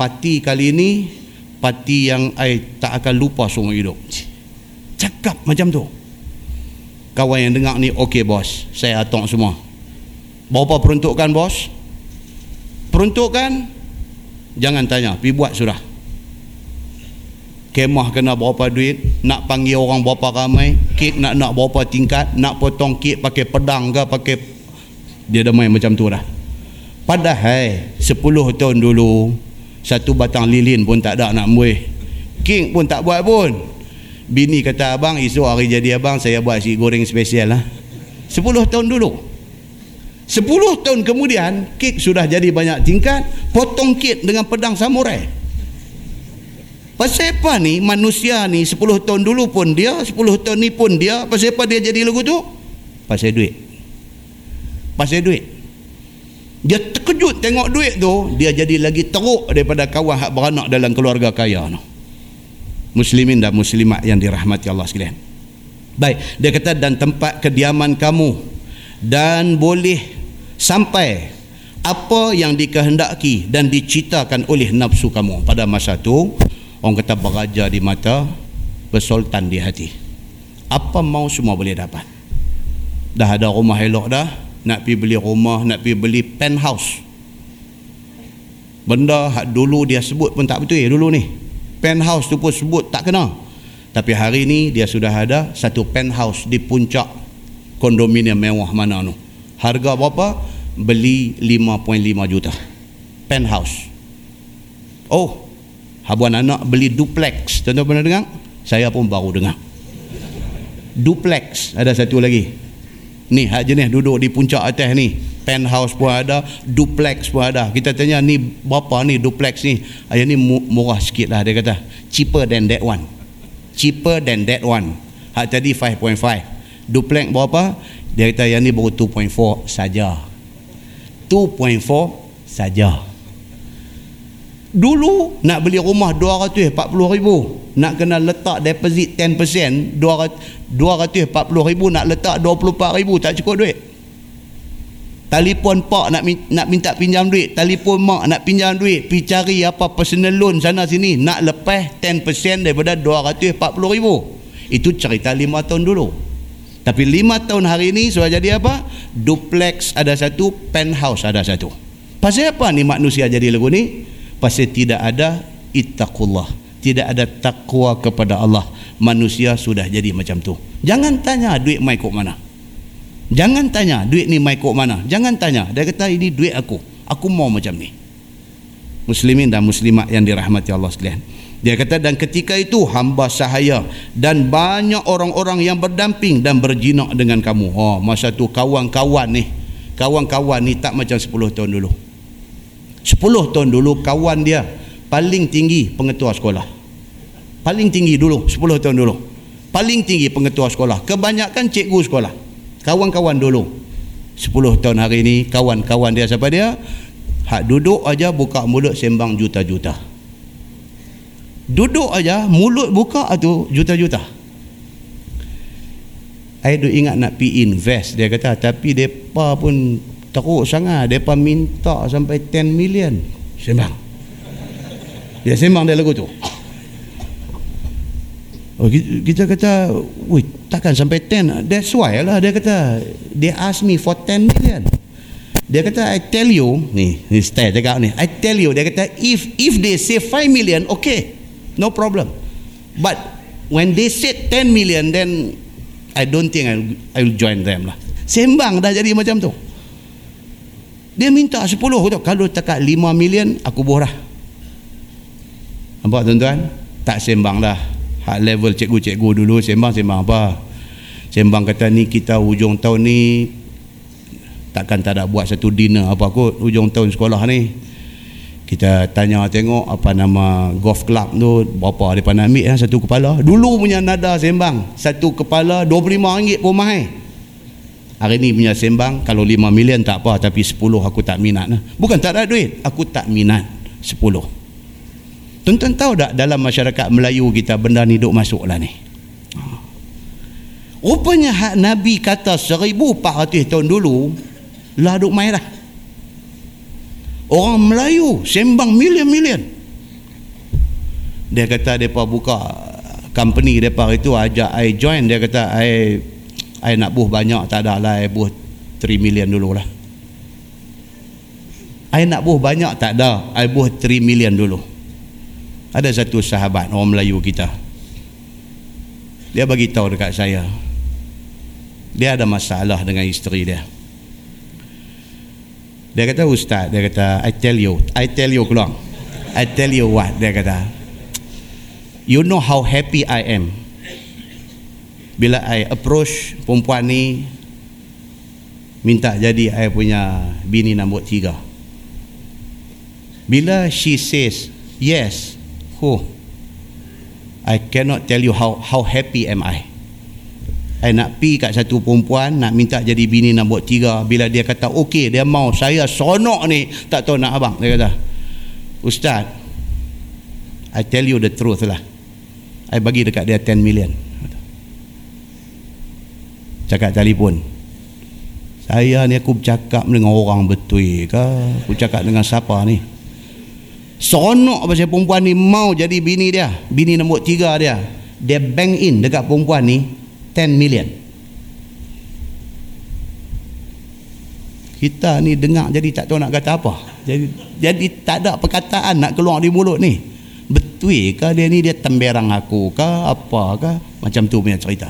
parti kali ini parti yang I tak akan lupa seumur hidup. Cakap macam tu. Kawan yang dengar ni okey bos. Saya atok semua. Berapa peruntukan bos? Peruntukan? Jangan tanya. Pergi buat sudah kemah kena berapa duit? Nak panggil orang berapa ramai? Kek nak nak berapa tingkat? Nak potong kek pakai pedang ke pakai dia dah main macam tu dah padahal 10 tahun dulu satu batang lilin pun tak ada nak muih king pun tak buat pun Bini kata abang esok hari jadi abang saya buat si goreng spesial lah. 10 tahun dulu. 10 tahun kemudian kek sudah jadi banyak tingkat, potong kek dengan pedang samurai. Pasal apa ni manusia ni 10 tahun dulu pun dia, 10 tahun ni pun dia, pasal apa dia jadi lagu tu? Pasal duit. Pasal duit. Dia terkejut tengok duit tu, dia jadi lagi teruk daripada kawan hak beranak dalam keluarga kaya tu muslimin dan muslimat yang dirahmati Allah sekalian. Baik, dia kata dan tempat kediaman kamu dan boleh sampai apa yang dikehendaki dan dicitakan oleh nafsu kamu pada masa itu orang kata beraja di mata bersultan di hati apa mau semua boleh dapat dah ada rumah elok dah nak pergi beli rumah nak pergi beli penthouse. Benda hak dulu dia sebut pun tak betul dulu ni. Penthouse tu pun sebut tak kena. Tapi hari ni dia sudah ada satu penthouse di puncak kondominium mewah mana tu harga berapa? Beli 5.5 juta. Penthouse. Oh habuan anak beli duplex. Tuan-tuan pernah dengar? Saya pun baru dengar. Duplex. Ada satu lagi ni hak jenis duduk di puncak atas ni. Penthouse pun ada duplex pun ada. Kita tanya ni berapa ni duplex ni? Ayah ni murah sikit lah dia kata. Cheaper than that one. Cheaper than that one. Hak tadi 5.5 duplex berapa? Dia kata yang ni baru 2.4 saja. 2.4 saja dulu nak beli rumah 240 ribu nak kena letak deposit 10% 240 ribu nak letak 24 ribu tak cukup duit. Telefon pak nak nak minta pinjam duit telefon mak nak pinjam duit pergi cari apa personal loan sana sini nak lepas 10% daripada 240 ribu. Itu cerita 5 tahun dulu. Tapi 5 tahun hari ini sudah jadi apa? Duplex ada satu penthouse ada satu. Pasal apa ni manusia jadi lagu ni pasal tidak ada ittaqullah. Tidak ada takwa kepada Allah. Manusia sudah jadi macam tu. Jangan tanya duit mai kok mana. Jangan tanya duit ni mai kok mana. Jangan tanya. Dia kata ini duit aku. Aku mau macam ni. Muslimin dan muslimat yang dirahmati Allah sekalian. Dia kata dan ketika itu hamba sahaya dan banyak orang-orang yang berdamping dan berjinak dengan kamu. Oh masa tu kawan-kawan ni. Kawan-kawan ni tak macam 10 tahun dulu 10 tahun dulu kawan dia paling tinggi pengetua sekolah. Paling tinggi dulu 10 tahun dulu. Paling tinggi pengetua sekolah. Kebanyakan cikgu sekolah. Kawan-kawan dulu. 10 tahun hari ini kawan-kawan dia siapa dia? Hak duduk aja buka mulut sembang juta-juta. Duduk aja mulut buka tu juta-juta. Saya ingat nak pi invest dia kata. Tapi depa pun teruk sangat depa minta sampai 10 million sembang dia sembang dia lagu tu. Oh, kita kata, wih, takkan sampai 10. That's why lah dia kata, they ask me for 10 million. Dia kata, I tell you, ni, ni style cakap ni, I tell you, dia kata, if if they say 5 million, okay, no problem. But when they say 10 million, then I don't think I'll, I'll join them lah. Sembang dah jadi macam tu. Dia minta 10 tu. Kalau takat 5 million, aku borah. Nampak tuan-tuan? Tak sembang dah. Hak level cikgu-cikgu dulu sembang-sembang apa? Sembang kata ni kita hujung tahun ni takkan tak ada buat satu dinner apa kot hujung tahun sekolah ni. Kita tanya tengok apa nama golf club tu berapa depa nak ambil ya, satu kepala. Dulu punya nada sembang satu kepala RM25 pun mahal. Hari ni punya sembang kalau 5 million tak apa tapi 10 aku tak minat lah. Bukan tak ada duit, aku tak minat 10. Tuan-tuan tahu tak dalam masyarakat Melayu kita benda ni duk masuk lah ni. Rupanya hak Nabi kata 1400 tahun dulu lah duk main lah. Orang Melayu sembang million-million. Dia kata mereka buka company mereka itu ajak I join. Dia kata I, I nak buh banyak tak ada lah. I buh 3 million dulu lah. I nak buh banyak tak ada. I buh 3 million dulu ada satu sahabat orang Melayu kita dia bagi tahu dekat saya dia ada masalah dengan isteri dia dia kata ustaz dia kata I tell you I tell you keluar I tell you what dia kata you know how happy I am bila I approach perempuan ni minta jadi I punya bini nombor tiga. Bila she says yes Oh, I cannot tell you how how happy am I. I nak pi kat satu perempuan nak minta jadi bini buat tiga. Bila dia kata okey dia mau saya sonok ni. Tak tahu nak abang dia kata ustaz I tell you the truth lah. I bagi dekat dia 10 million cakap telefon saya ni aku bercakap dengan orang betul ke aku cakap dengan siapa ni Seronok pasal perempuan ni mau jadi bini dia. Bini nombor tiga dia. Dia bank in dekat perempuan ni 10 million. Kita ni dengar jadi tak tahu nak kata apa. Jadi jadi tak ada perkataan nak keluar di mulut ni. Betul ke dia ni dia temberang aku ke apa ke? Macam tu punya cerita.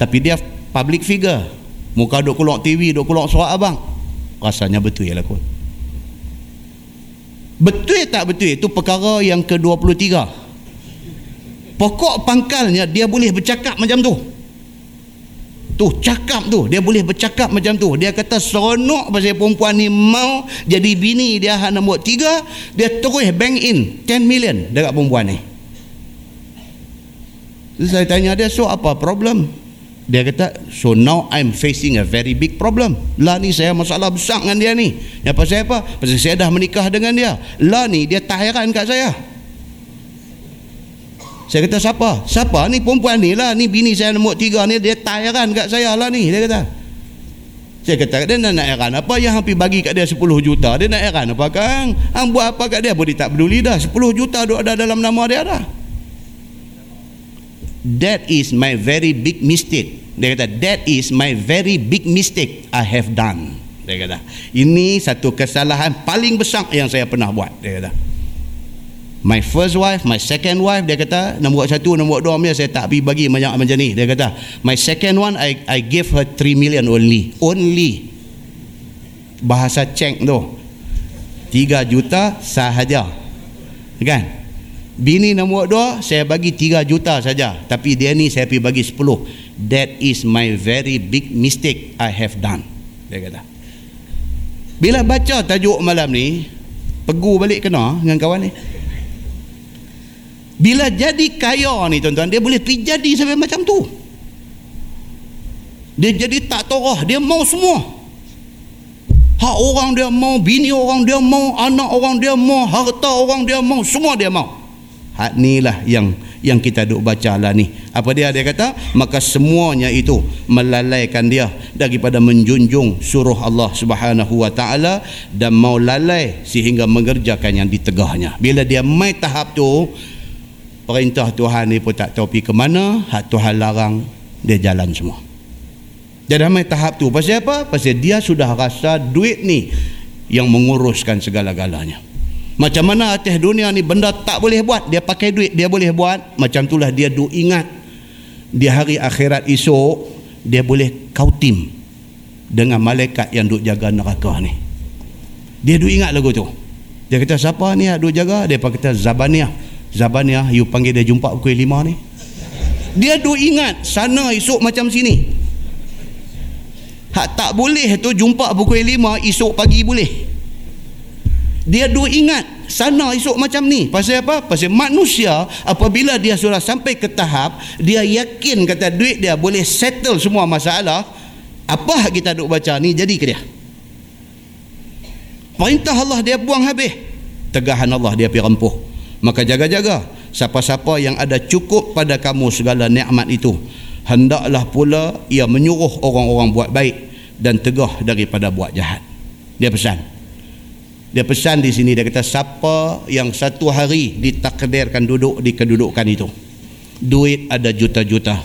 Tapi dia public figure. Muka duk keluar TV, duk keluar suara abang. Rasanya betul ya kot. betul tak betul? Itu perkara yang ke-23 pokok pangkalnya dia boleh bercakap macam tu. Tu cakap tu. Dia boleh bercakap macam tu. Dia kata seronok pasal perempuan ni mau jadi bini dia hak nombor tiga dia terus bank in 10 million dekat perempuan ni. Saya tanya dia so apa problem dia kata so now I'm facing a very big problem lah ni saya masalah besar dengan dia ni ya pasal apa pasal saya dah menikah dengan dia lah ni dia tak heran kat saya saya kata siapa? Siapa ni perempuan ni lah. Ni bini saya nombor tiga ni. Dia tak heran kat saya lah ni. Dia kata. Saya kata dia nak, heran apa yang hampir bagi kat dia 10 juta. Dia nak heran apa kan? Hang buat apa kat dia dia tak peduli dah. 10 juta duk ada dalam nama dia dah. That is my very big mistake. Dia kata that is my very big mistake I have done. Dia kata ini satu kesalahan paling besar yang saya pernah buat. Dia kata my first wife, my second wife dia kata nombor satu, nombor dua saya tak pergi bagi banyak macam ni. Dia kata my second one I I give her 3 million only. Only. Bahasa cek tu. 3 juta sahaja. Kan bini nombor dua saya bagi 3 juta saja tapi dia ni saya pergi bagi 10 that is my very big mistake I have done dia kata bila baca tajuk malam ni pegu balik kena dengan kawan ni bila jadi kaya ni tuan-tuan, dia boleh pergi jadi sampai macam tu. Dia jadi tak torah, dia mau semua. Hak orang dia mau, bini orang dia mau, anak orang dia mau, harta orang dia mau, semua dia mau. Hak ni lah yang yang kita duk baca lah ni. Apa dia? Dia kata, maka semuanya itu melalaikan dia daripada menjunjung suruh Allah subhanahu wa ta'ala dan mau lalai sehingga mengerjakan yang ditegahnya. Bila dia mai tahap tu, perintah Tuhan ni pun tak tahu pergi ke mana hak Tuhan larang dia jalan semua dia dah main tahap tu pasal apa? pasal dia sudah rasa duit ni yang menguruskan segala-galanya macam mana atas dunia ni benda tak boleh buat? Dia pakai duit dia boleh buat. Macam itulah dia duk ingat di hari akhirat esok dia boleh kautim dengan malaikat yang duk jaga neraka ni. Dia duk ingat lagu tu. Dia kata siapa ni yang duk jaga? Dia kata Zabaniah. Zabaniah you panggil dia jumpa pukul lima ni. Dia duk ingat sana esok macam sini. Hak tak boleh tu jumpa pukul lima esok pagi boleh dia duk ingat sana esok macam ni. Pasal apa? pasal manusia apabila dia sudah sampai ke tahap dia yakin kata duit dia boleh settle semua masalah apa kita duk baca ni? Jadi ke dia? Perintah Allah dia buang habis. Tegahan Allah dia pergi rempuh. Maka jaga-jaga siapa-siapa yang ada cukup pada kamu segala nikmat itu. Hendaklah pula ia menyuruh orang-orang buat baik dan tegah daripada buat jahat. Dia pesan dia pesan di sini dia kata siapa yang satu hari ditakdirkan duduk di kedudukan itu duit ada juta-juta.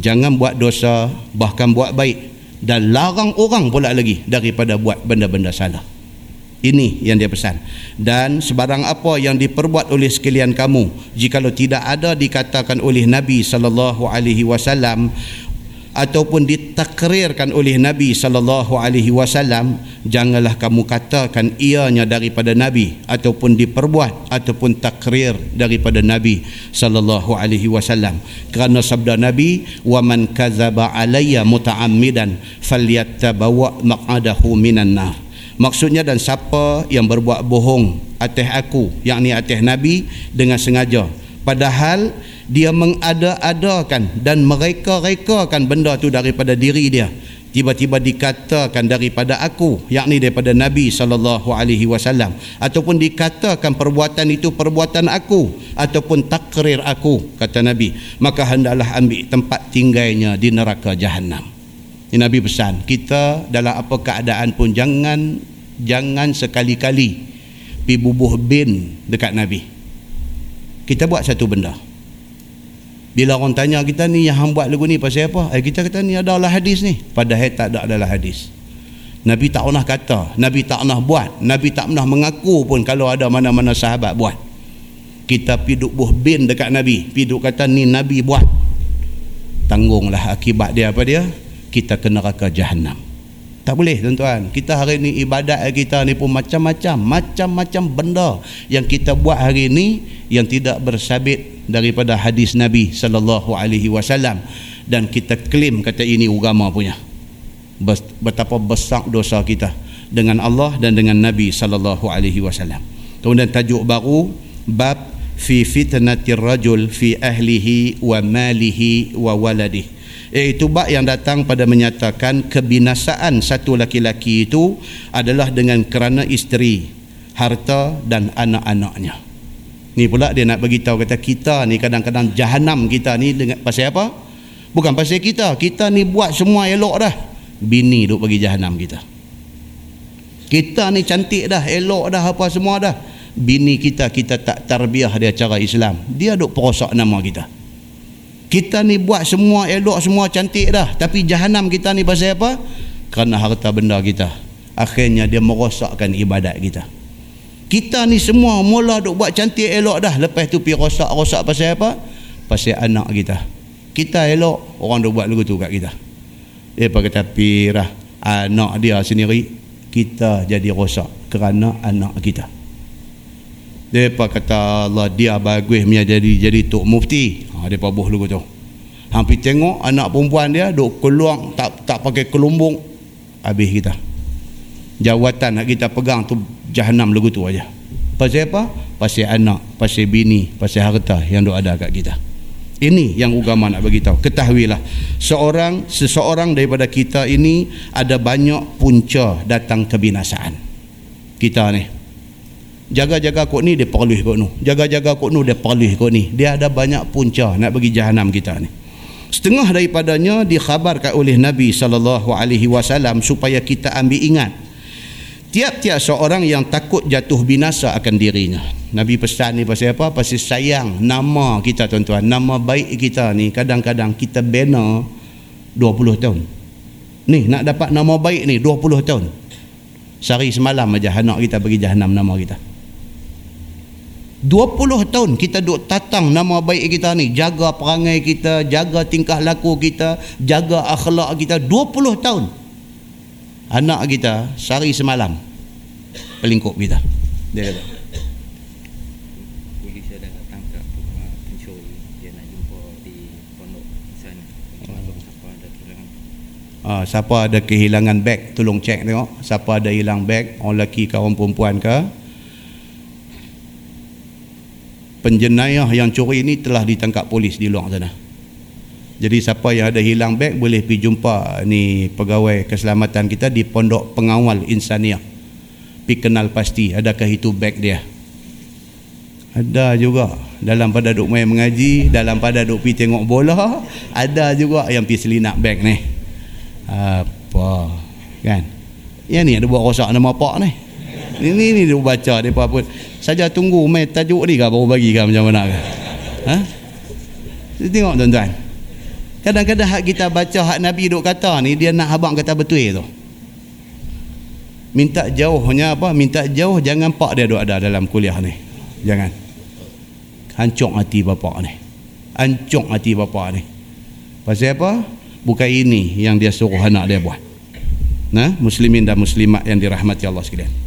Jangan buat dosa bahkan buat baik. Dan larang orang pula lagi daripada buat benda-benda salah. Ini yang dia pesan. Dan sebarang apa yang diperbuat oleh sekalian kamu, jikalau tidak ada dikatakan oleh Nabi sallallahu alaihi wasallam ataupun ditakrirkan oleh Nabi sallallahu alaihi wasallam janganlah kamu katakan ianya daripada nabi ataupun diperbuat ataupun takrir daripada nabi sallallahu alaihi wasallam. Kerana sabda nabi wa man kadzaba alayya muta'ammidan falyattabawa maq'adahu minan nar. Maksudnya dan siapa yang berbuat bohong atas aku yakni atas nabi dengan sengaja padahal dia mengada-adakan dan mereka-rekakan benda tu daripada diri dia. Tiba-tiba dikatakan daripada aku yakni daripada nabi sallallahu alaihi wasallam ataupun dikatakan perbuatan itu perbuatan aku ataupun takrir aku kata nabi maka hendaklah ambil tempat tinggalnya di neraka jahanam ini Nabi pesan kita dalam apa keadaan pun jangan jangan sekali-kali pi bubuh bin dekat Nabi kita buat satu benda. Bila orang tanya kita ni yang buat lagu ni pasal apa? Eh, kita kata ni adalah hadis ni. Padahal tak ada adalah hadis. Nabi tak pernah kata Nabi tak pernah buat. Nabi tak pernah mengaku pun kalau ada mana-mana sahabat buat. Kita pi duk buh bin dekat Nabi. Pi duk kata ni Nabi buat. Tanggunglah akibat dia apa dia? Kita ke neraka jahanam Tak boleh tuan-tuan. Kita hari ni ibadat kita ni pun macam-macam. Macam-macam benda yang kita buat hari ni yang tidak bersabit daripada hadis Nabi sallallahu alaihi wasallam dan kita klaim kata ini agama punya. Betapa besar dosa kita dengan Allah dan dengan Nabi sallallahu alaihi wasallam. Kemudian tajuk baru bab fi fitnatir rajul fi ahlihi wa malihi wa waladihi iaitu bab yang datang pada menyatakan kebinasaan satu laki-laki itu adalah dengan kerana isteri, harta dan anak-anaknya. Ni pula dia nak bagi tahu kata kita ni kadang-kadang jahanam kita ni dengan pasal apa? Bukan pasal kita. Kita ni buat semua elok dah. Bini duk bagi jahanam kita. Kita ni cantik dah, elok dah apa semua dah. Bini kita kita tak tarbiah dia cara Islam. Dia duk perosak nama kita kita ni buat semua elok semua cantik dah. Tapi jahanam kita ni pasal apa? Kerana harta benda kita. Akhirnya dia merosakkan ibadat kita. Kita ni semua mula duk buat cantik elok dah. Lepas tu pergi rosak-rosak pasal apa? Pasal anak kita. Kita elok orang duk buat lagu tu kat kita. Dia pakai tapi anak dia sendiri kita jadi rosak kerana anak kita Depa kata Allah dia bagus punya jadi jadi tok mufti. Ha depa buh lugu tu. Hampir tengok anak perempuan dia duk keluar tak tak pakai kelumbung habis kita. Jawatan nak kita pegang tu jahanam lugu tu aja. Pasal apa? Pasal anak, pasal bini, pasal harta yang duk ada kat kita. Ini yang agama nak bagi tahu. Ketahuilah seorang seseorang daripada kita ini ada banyak punca datang kebinasaan. Kita ni jaga-jaga kok ni dia perluh kok nu. Jaga-jaga kok nu dia perluh kok ni. Dia ada banyak punca nak bagi jahanam kita ni. Setengah daripadanya dikhabarkan oleh Nabi saw supaya kita ambil ingat. Tiap-tiap seorang yang takut jatuh binasa akan dirinya. Nabi pesan ni pasal apa? Pasal sayang nama kita tuan-tuan. Nama baik kita ni kadang-kadang kita bina 20 tahun. Ni nak dapat nama baik ni 20 tahun. Sehari semalam aja anak kita bagi jahanam nama kita 20 tahun kita duk tatang nama baik kita ni. Jaga perangai kita jaga tingkah laku kita jaga akhlak kita 20 tahun. Anak kita sehari semalam pelingkup kita. Dia kata polis ke rumah pencuri? Dia nak jumpa di pondok sana. Siapa ada kehilangan? Ah, siapa ada kehilangan beg? Tolong cek tengok. Siapa ada hilang beg? Orang lelaki ke orang perempuan ke penjenayah yang curi ini telah ditangkap polis di luar sana. Jadi siapa yang ada hilang beg boleh pergi jumpa ni pegawai keselamatan kita di pondok pengawal insaniah. Pergi kenal pasti adakah itu beg dia. Ada juga dalam pada duk main mengaji dalam pada duk pergi tengok bola ada juga yang pergi selinak beg ni. Apa kan? Yang ni ada buat rosak nama pak ni. Ini ni dia baca dia pun saja tunggu main tajuk ni ke baru bagi ke macam mana ke ha? tengok tuan-tuan. Kadang-kadang hak kita baca hak Nabi duk kata ni dia nak abang kata betul tu. Minta jauhnya apa? Minta jauh jangan pak dia duk ada dalam kuliah ni. Jangan. Hancur hati bapa ni. Hancur hati bapa ni. Pasal apa? Bukan ini yang dia suruh anak dia buat. Nah muslimin dan muslimat yang dirahmati Allah sekalian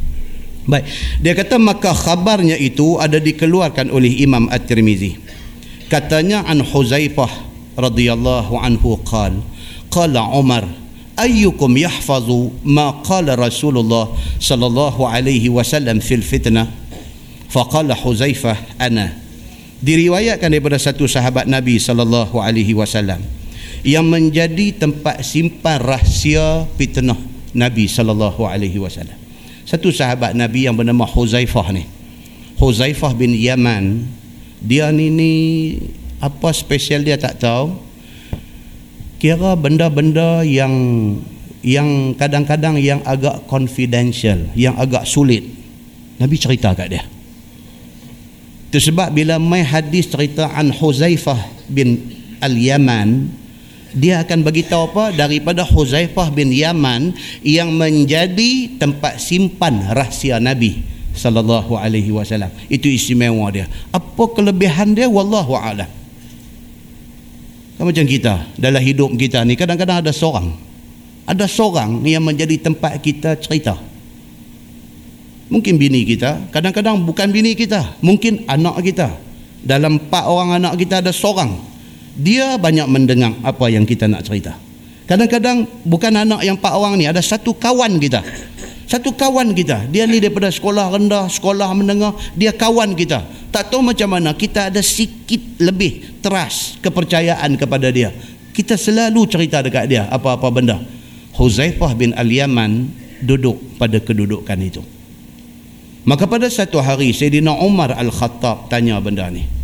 Baik. Dia kata maka khabarnya itu ada dikeluarkan oleh Imam At-Tirmizi. Katanya an Huzaifah radhiyallahu anhu qal qala Umar ayyukum yahfazu ma qala Rasulullah sallallahu alaihi wasallam fil fitnah faqala Huzaifah ana diriwayatkan daripada satu sahabat Nabi sallallahu alaihi wasallam yang menjadi tempat simpan rahsia fitnah Nabi sallallahu alaihi wasallam satu sahabat Nabi yang bernama Huzaifah ni. Huzaifah bin Yaman. Dia ni ni apa spesial dia tak tahu. Kira benda-benda yang yang kadang-kadang yang agak confidential yang agak sulit. Nabi cerita kat dia. Itu sebab bila mai hadis cerita an Huzaifah bin Al-Yaman dia akan bagi tahu apa? Daripada Huzaifah bin Yaman yang menjadi tempat simpan rahsia Nabi sallallahu alaihi wasallam. Itu istimewa dia. Apa kelebihan dia? Wallahu a'lam. Kan macam kita dalam hidup kita ni kadang-kadang ada seorang. Ada seorang yang menjadi tempat kita cerita. Mungkin bini kita kadang-kadang bukan bini kita mungkin anak kita. Dalam empat orang anak kita ada seorang dia banyak mendengar apa yang kita nak cerita. Kadang-kadang bukan anak yang empat orang ni ada satu kawan kita. Satu kawan kita. Dia ni daripada sekolah rendah sekolah menengah dia kawan kita. Tak tahu macam mana kita ada sikit lebih trust kepercayaan kepada dia. Kita selalu cerita dekat dia apa-apa benda. Huzaifah bin Al-Yaman duduk pada kedudukan itu. Maka pada satu hari Sayyidina Umar Al-Khattab tanya benda ni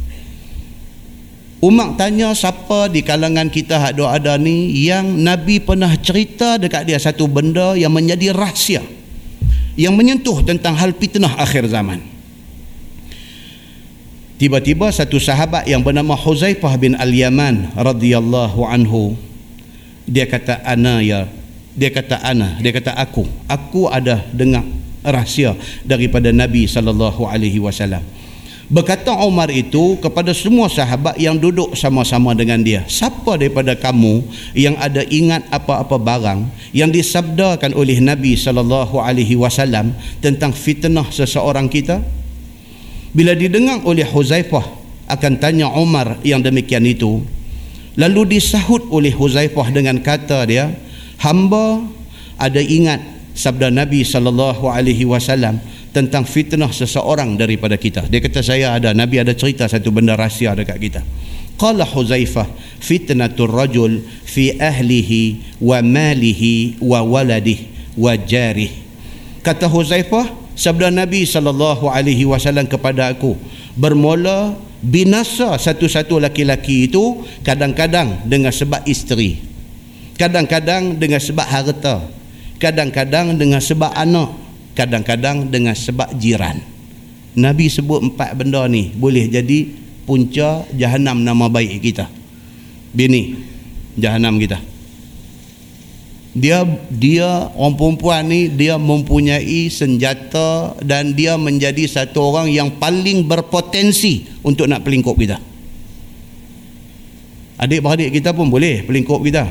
Umar tanya siapa di kalangan kita ada ada ni yang Nabi pernah cerita dekat dia satu benda yang menjadi rahsia yang menyentuh tentang hal fitnah akhir zaman. Tiba-tiba satu sahabat yang bernama Huzaifah bin Al-Yaman radhiyallahu anhu dia kata ana ya dia kata ana dia kata aku aku ada dengar rahsia daripada Nabi sallallahu alaihi wasallam Berkata Umar itu kepada semua sahabat yang duduk sama-sama dengan dia. Siapa daripada kamu yang ada ingat apa-apa barang yang disabdakan oleh Nabi sallallahu alaihi wasallam tentang fitnah seseorang kita? Bila didengar oleh Huzaifah akan tanya Umar yang demikian itu, lalu disahut oleh Huzaifah dengan kata dia, hamba ada ingat sabda Nabi sallallahu alaihi wasallam tentang fitnah seseorang daripada kita. Dia kata saya ada Nabi ada cerita satu benda rahsia dekat kita. Qala Huzaifah fitnatur rajul fi ahlihi wa malihi wa waladihi wa jarih. Kata Huzaifah sabda Nabi sallallahu alaihi wasallam kepada aku bermula binasa satu-satu laki-laki itu kadang-kadang dengan sebab isteri. Kadang-kadang dengan sebab harta. Kadang-kadang dengan sebab anak kadang-kadang dengan sebab jiran. Nabi sebut empat benda ni boleh jadi punca jahanam nama baik kita. Bini jahanam kita. Dia dia orang perempuan ni dia mempunyai senjata dan dia menjadi satu orang yang paling berpotensi untuk nak pelingkup kita. Adik-beradik kita pun boleh pelingkup kita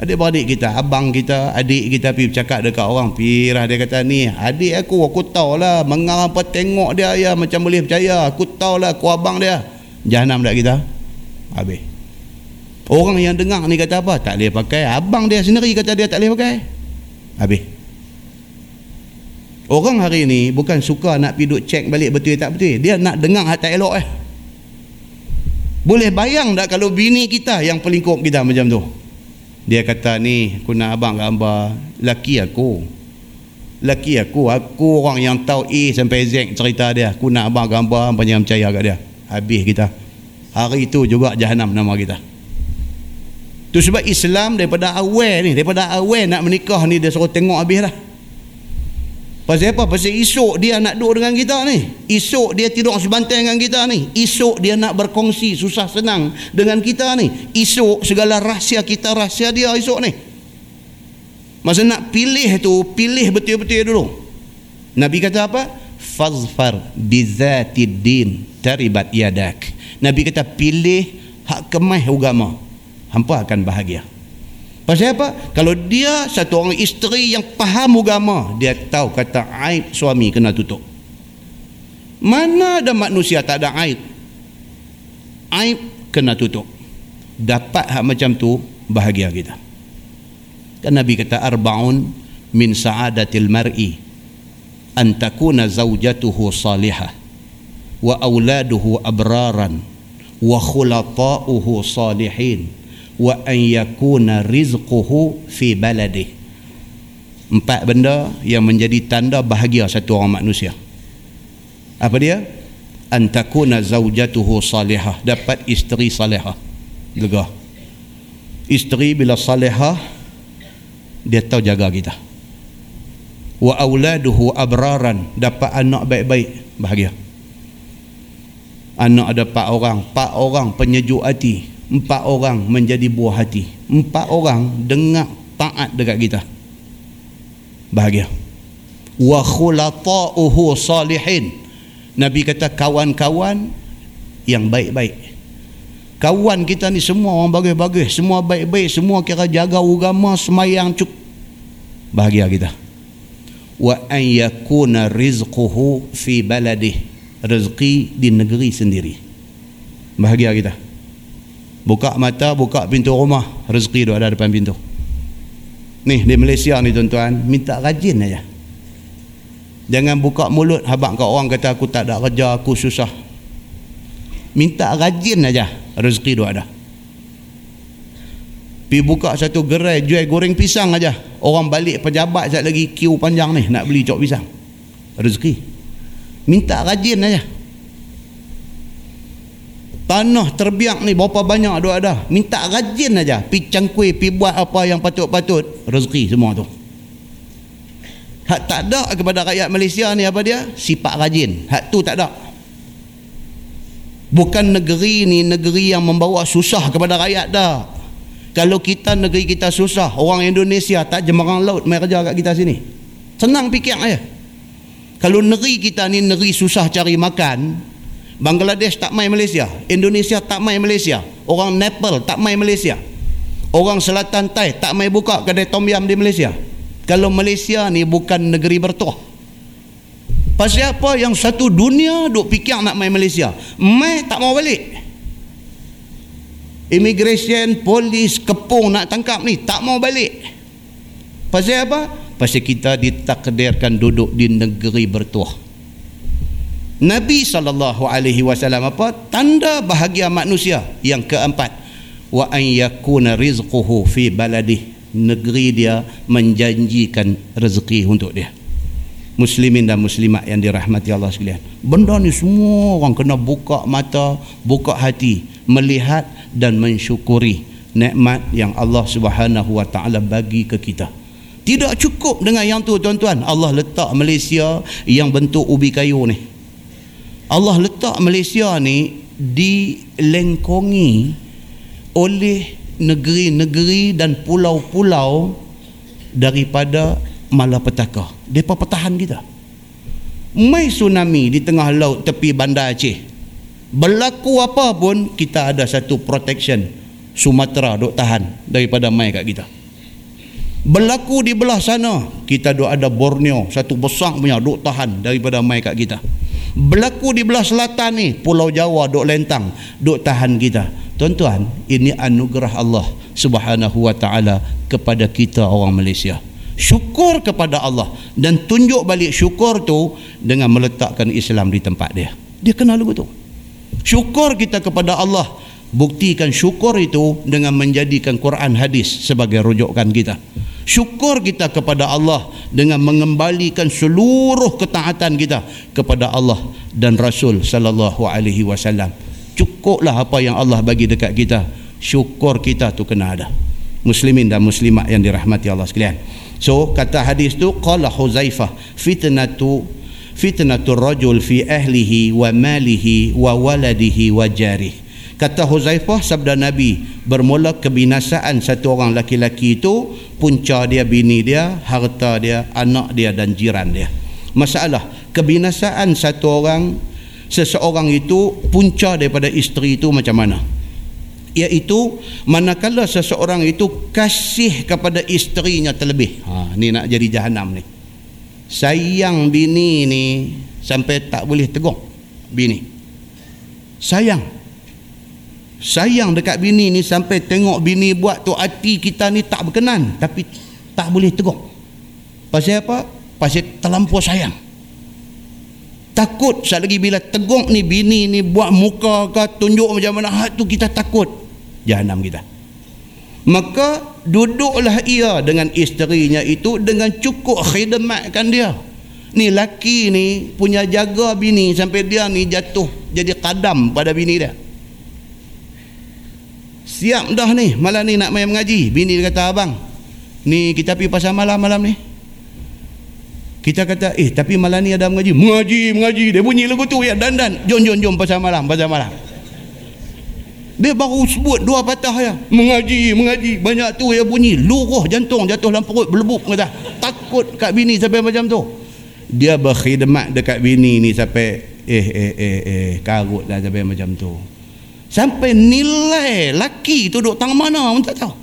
Adik-beradik kita, abang kita, adik kita pergi bercakap dekat orang. Pirah dia kata ni, adik aku, aku tahu lah. Mengarang apa tengok dia ya macam boleh percaya. Aku tahu lah aku abang dia. Jahanam tak kita? Habis. Orang yang dengar ni kata apa? Tak boleh pakai. Abang dia sendiri kata dia tak boleh pakai. Habis. Orang hari ni bukan suka nak pergi duk cek balik betul tak betul. Dia nak dengar tak elok eh. Boleh bayang tak kalau bini kita yang pelingkup kita macam tu? Dia kata ni aku nak abang gambar. Laki aku. Laki aku. Aku orang yang tahu A sampai Z cerita dia. Aku nak abang gambar apa yang percaya kat dia. Habis kita. Hari itu juga jahanam nama kita. Tu sebab Islam daripada awal ni daripada awal nak menikah ni dia suruh tengok habis lah Pasal apa? Pasal esok dia nak duduk dengan kita ni. Esok dia tidur sebantai dengan kita ni. Esok dia nak berkongsi susah senang dengan kita ni. Esok segala rahsia kita rahsia dia esok ni. Masa nak pilih tu, pilih betul-betul dulu. Nabi kata apa? Fazfar bizati din taribat yadak. Nabi kata pilih hak kemah agama. Hampa akan bahagia. Pasal apa? Kalau dia satu orang isteri yang faham agama, dia tahu kata aib suami kena tutup. Mana ada manusia tak ada aib? Aib kena tutup. Dapat hak macam tu, bahagia kita. Kan Nabi kata arbaun min sa'adatil mar'i an takuna zawjatuhu salihah wa auladuhu abraran wa khulata'uhu salihin wa an yakuna rizquhu fi baladi empat benda yang menjadi tanda bahagia satu orang manusia. Apa dia? An takuna zaujatuhu salihah. Dapat isteri salihah. Lega. Isteri bila salihah dia tahu jaga kita. Wa auladuhu abraran. Dapat anak baik-baik bahagia. Anak ada empat orang. Empat orang penyejuk hati empat orang menjadi buah hati. Empat orang dengar taat dekat kita. Bahagia. Wa khulata'uhu salihin. Nabi kata kawan-kawan yang baik-baik. Kawan kita ni semua orang bagus-bagus semua baik-baik semua kira jaga agama semayang cuk. Bahagia kita. Wa an yakuna rizquhu fi baladih rezeki di negeri sendiri. Bahagia kita buka mata buka pintu rumah. Rezeki tu ada depan pintu. Ni di Malaysia ni tuan-tuan minta rajin aja. Jangan buka mulut habak kau orang kata aku tak ada kerja aku susah. Minta rajin aja rezeki tu ada. Pergi buka satu gerai jual goreng pisang aja. Orang balik pejabat sekejap lagi queue panjang ni nak beli cok pisang. Rezeki. Minta rajin aja tanah terbiak ni berapa banyak duk ada? Minta rajin aja. Pi cangkui pi buat apa yang patut-patut. Rezeki semua tu. Hak tak ada kepada rakyat Malaysia ni apa dia? Sifat rajin. Hak tu tak ada. Bukan negeri ni negeri yang membawa susah kepada rakyat dah. Kalau kita negeri kita susah orang Indonesia tak jemarang laut mai kerja kat kita sini. Senang fikir aja kalau negeri kita ni negeri susah cari makan Bangladesh tak main Malaysia. Indonesia tak main Malaysia. Orang Nepal tak main Malaysia. Orang Selatan Thai tak main buka kedai tom yam di Malaysia. Kalau Malaysia ni bukan negeri bertuah pasal apa yang satu dunia duk fikir nak main Malaysia? Mai tak mau balik. Immigration polis kepung nak tangkap ni tak mau balik. Pasal apa? Pasal kita ditakdirkan duduk di negeri bertuah Nabi saw apa? Tanda bahagia manusia. Yang keempat wa an yakuna rizquhu fi baladih. Negeri dia menjanjikan rezeki untuk dia. Muslimin dan muslimat yang dirahmati Allah sekalian. Benda ni semua orang kena buka mata buka hati melihat dan mensyukuri nikmat yang Allah Subhanahu wa taala bagi ke kita. Tidak cukup dengan yang tu tuan-tuan. Allah letak Malaysia yang bentuk ubi kayu ni Allah letak Malaysia ni dilengkongi oleh negeri-negeri dan pulau-pulau daripada malapetaka. Depa pertahan kita. Mai tsunami di tengah laut tepi bandar Aceh. Berlaku apa pun kita ada satu protection Sumatera duk tahan daripada mai kat kita. Berlaku di belah sana kita duk ada Borneo satu besar punya duk tahan daripada mai kat kita berlaku di belah selatan ni pulau Jawa duk lentang. Duk tahan kita. Tuan-tuan ini anugerah Allah subhanahu wa ta'ala kepada kita orang Malaysia. Syukur kepada Allah. Dan tunjuk balik syukur tu dengan meletakkan Islam di tempat dia. Dia kenal lagu tu. Syukur kita kepada Allah buktikan syukur itu dengan menjadikan Quran hadis sebagai rujukan kita. Syukur kita kepada Allah dengan mengembalikan seluruh ketaatan kita kepada Allah dan Rasul sallallahu alaihi wasallam. Cukuplah apa yang Allah bagi dekat kita. Syukur kita tu kena ada. Muslimin dan muslimat yang dirahmati Allah sekalian. So kata hadis tu qala huzaifah fitnatu fitnatu rajul fi ahlihi wa malihi wa waladihi wa jarihi Kata Huzaifah sabda Nabi bermula kebinasaan satu orang laki-laki itu punca dia bini dia, harta dia, anak dia dan jiran dia. Masalah kebinasaan satu orang seseorang itu punca daripada isteri itu macam mana? Iaitu manakala seseorang itu kasih kepada isterinya terlebih. Ha ni nak jadi jahanam ni. Sayang bini ni sampai tak boleh tegur bini. Sayang sayang dekat bini ni sampai tengok bini buat tu hati kita ni tak berkenan. Tapi tak boleh tegur. Pasal apa? pasal terlampau sayang. Takut sekali lagi bila tegur ni bini ni buat muka ke tunjuk macam mana hati tu kita takut. Jahanam kita. Maka duduklah ia dengan isterinya itu dengan cukup khidmatkan dia. Ni laki ni punya jaga bini sampai dia ni jatuh jadi kadam pada bini dia siap dah ni. Malam ni nak main mengaji. Bini dia kata abang ni kita pergi pasal malam malam ni. Kita kata eh tapi malam ni ada mengaji. Mengaji mengaji. Dia bunyi lagu tu ya dan dan. Jom jom jom pasal malam pasal malam. Dia baru sebut dua patah ya. Mengaji mengaji. Banyak tu ya bunyi. Luruh jantung jatuh dalam perut berlebuk kata takut kat bini sampai macam tu. Dia berkhidmat dekat bini ni sampai eh eh eh eh karut dah sampai macam tu Sampai nilai laki tu duduk tang mana pun tak tahu.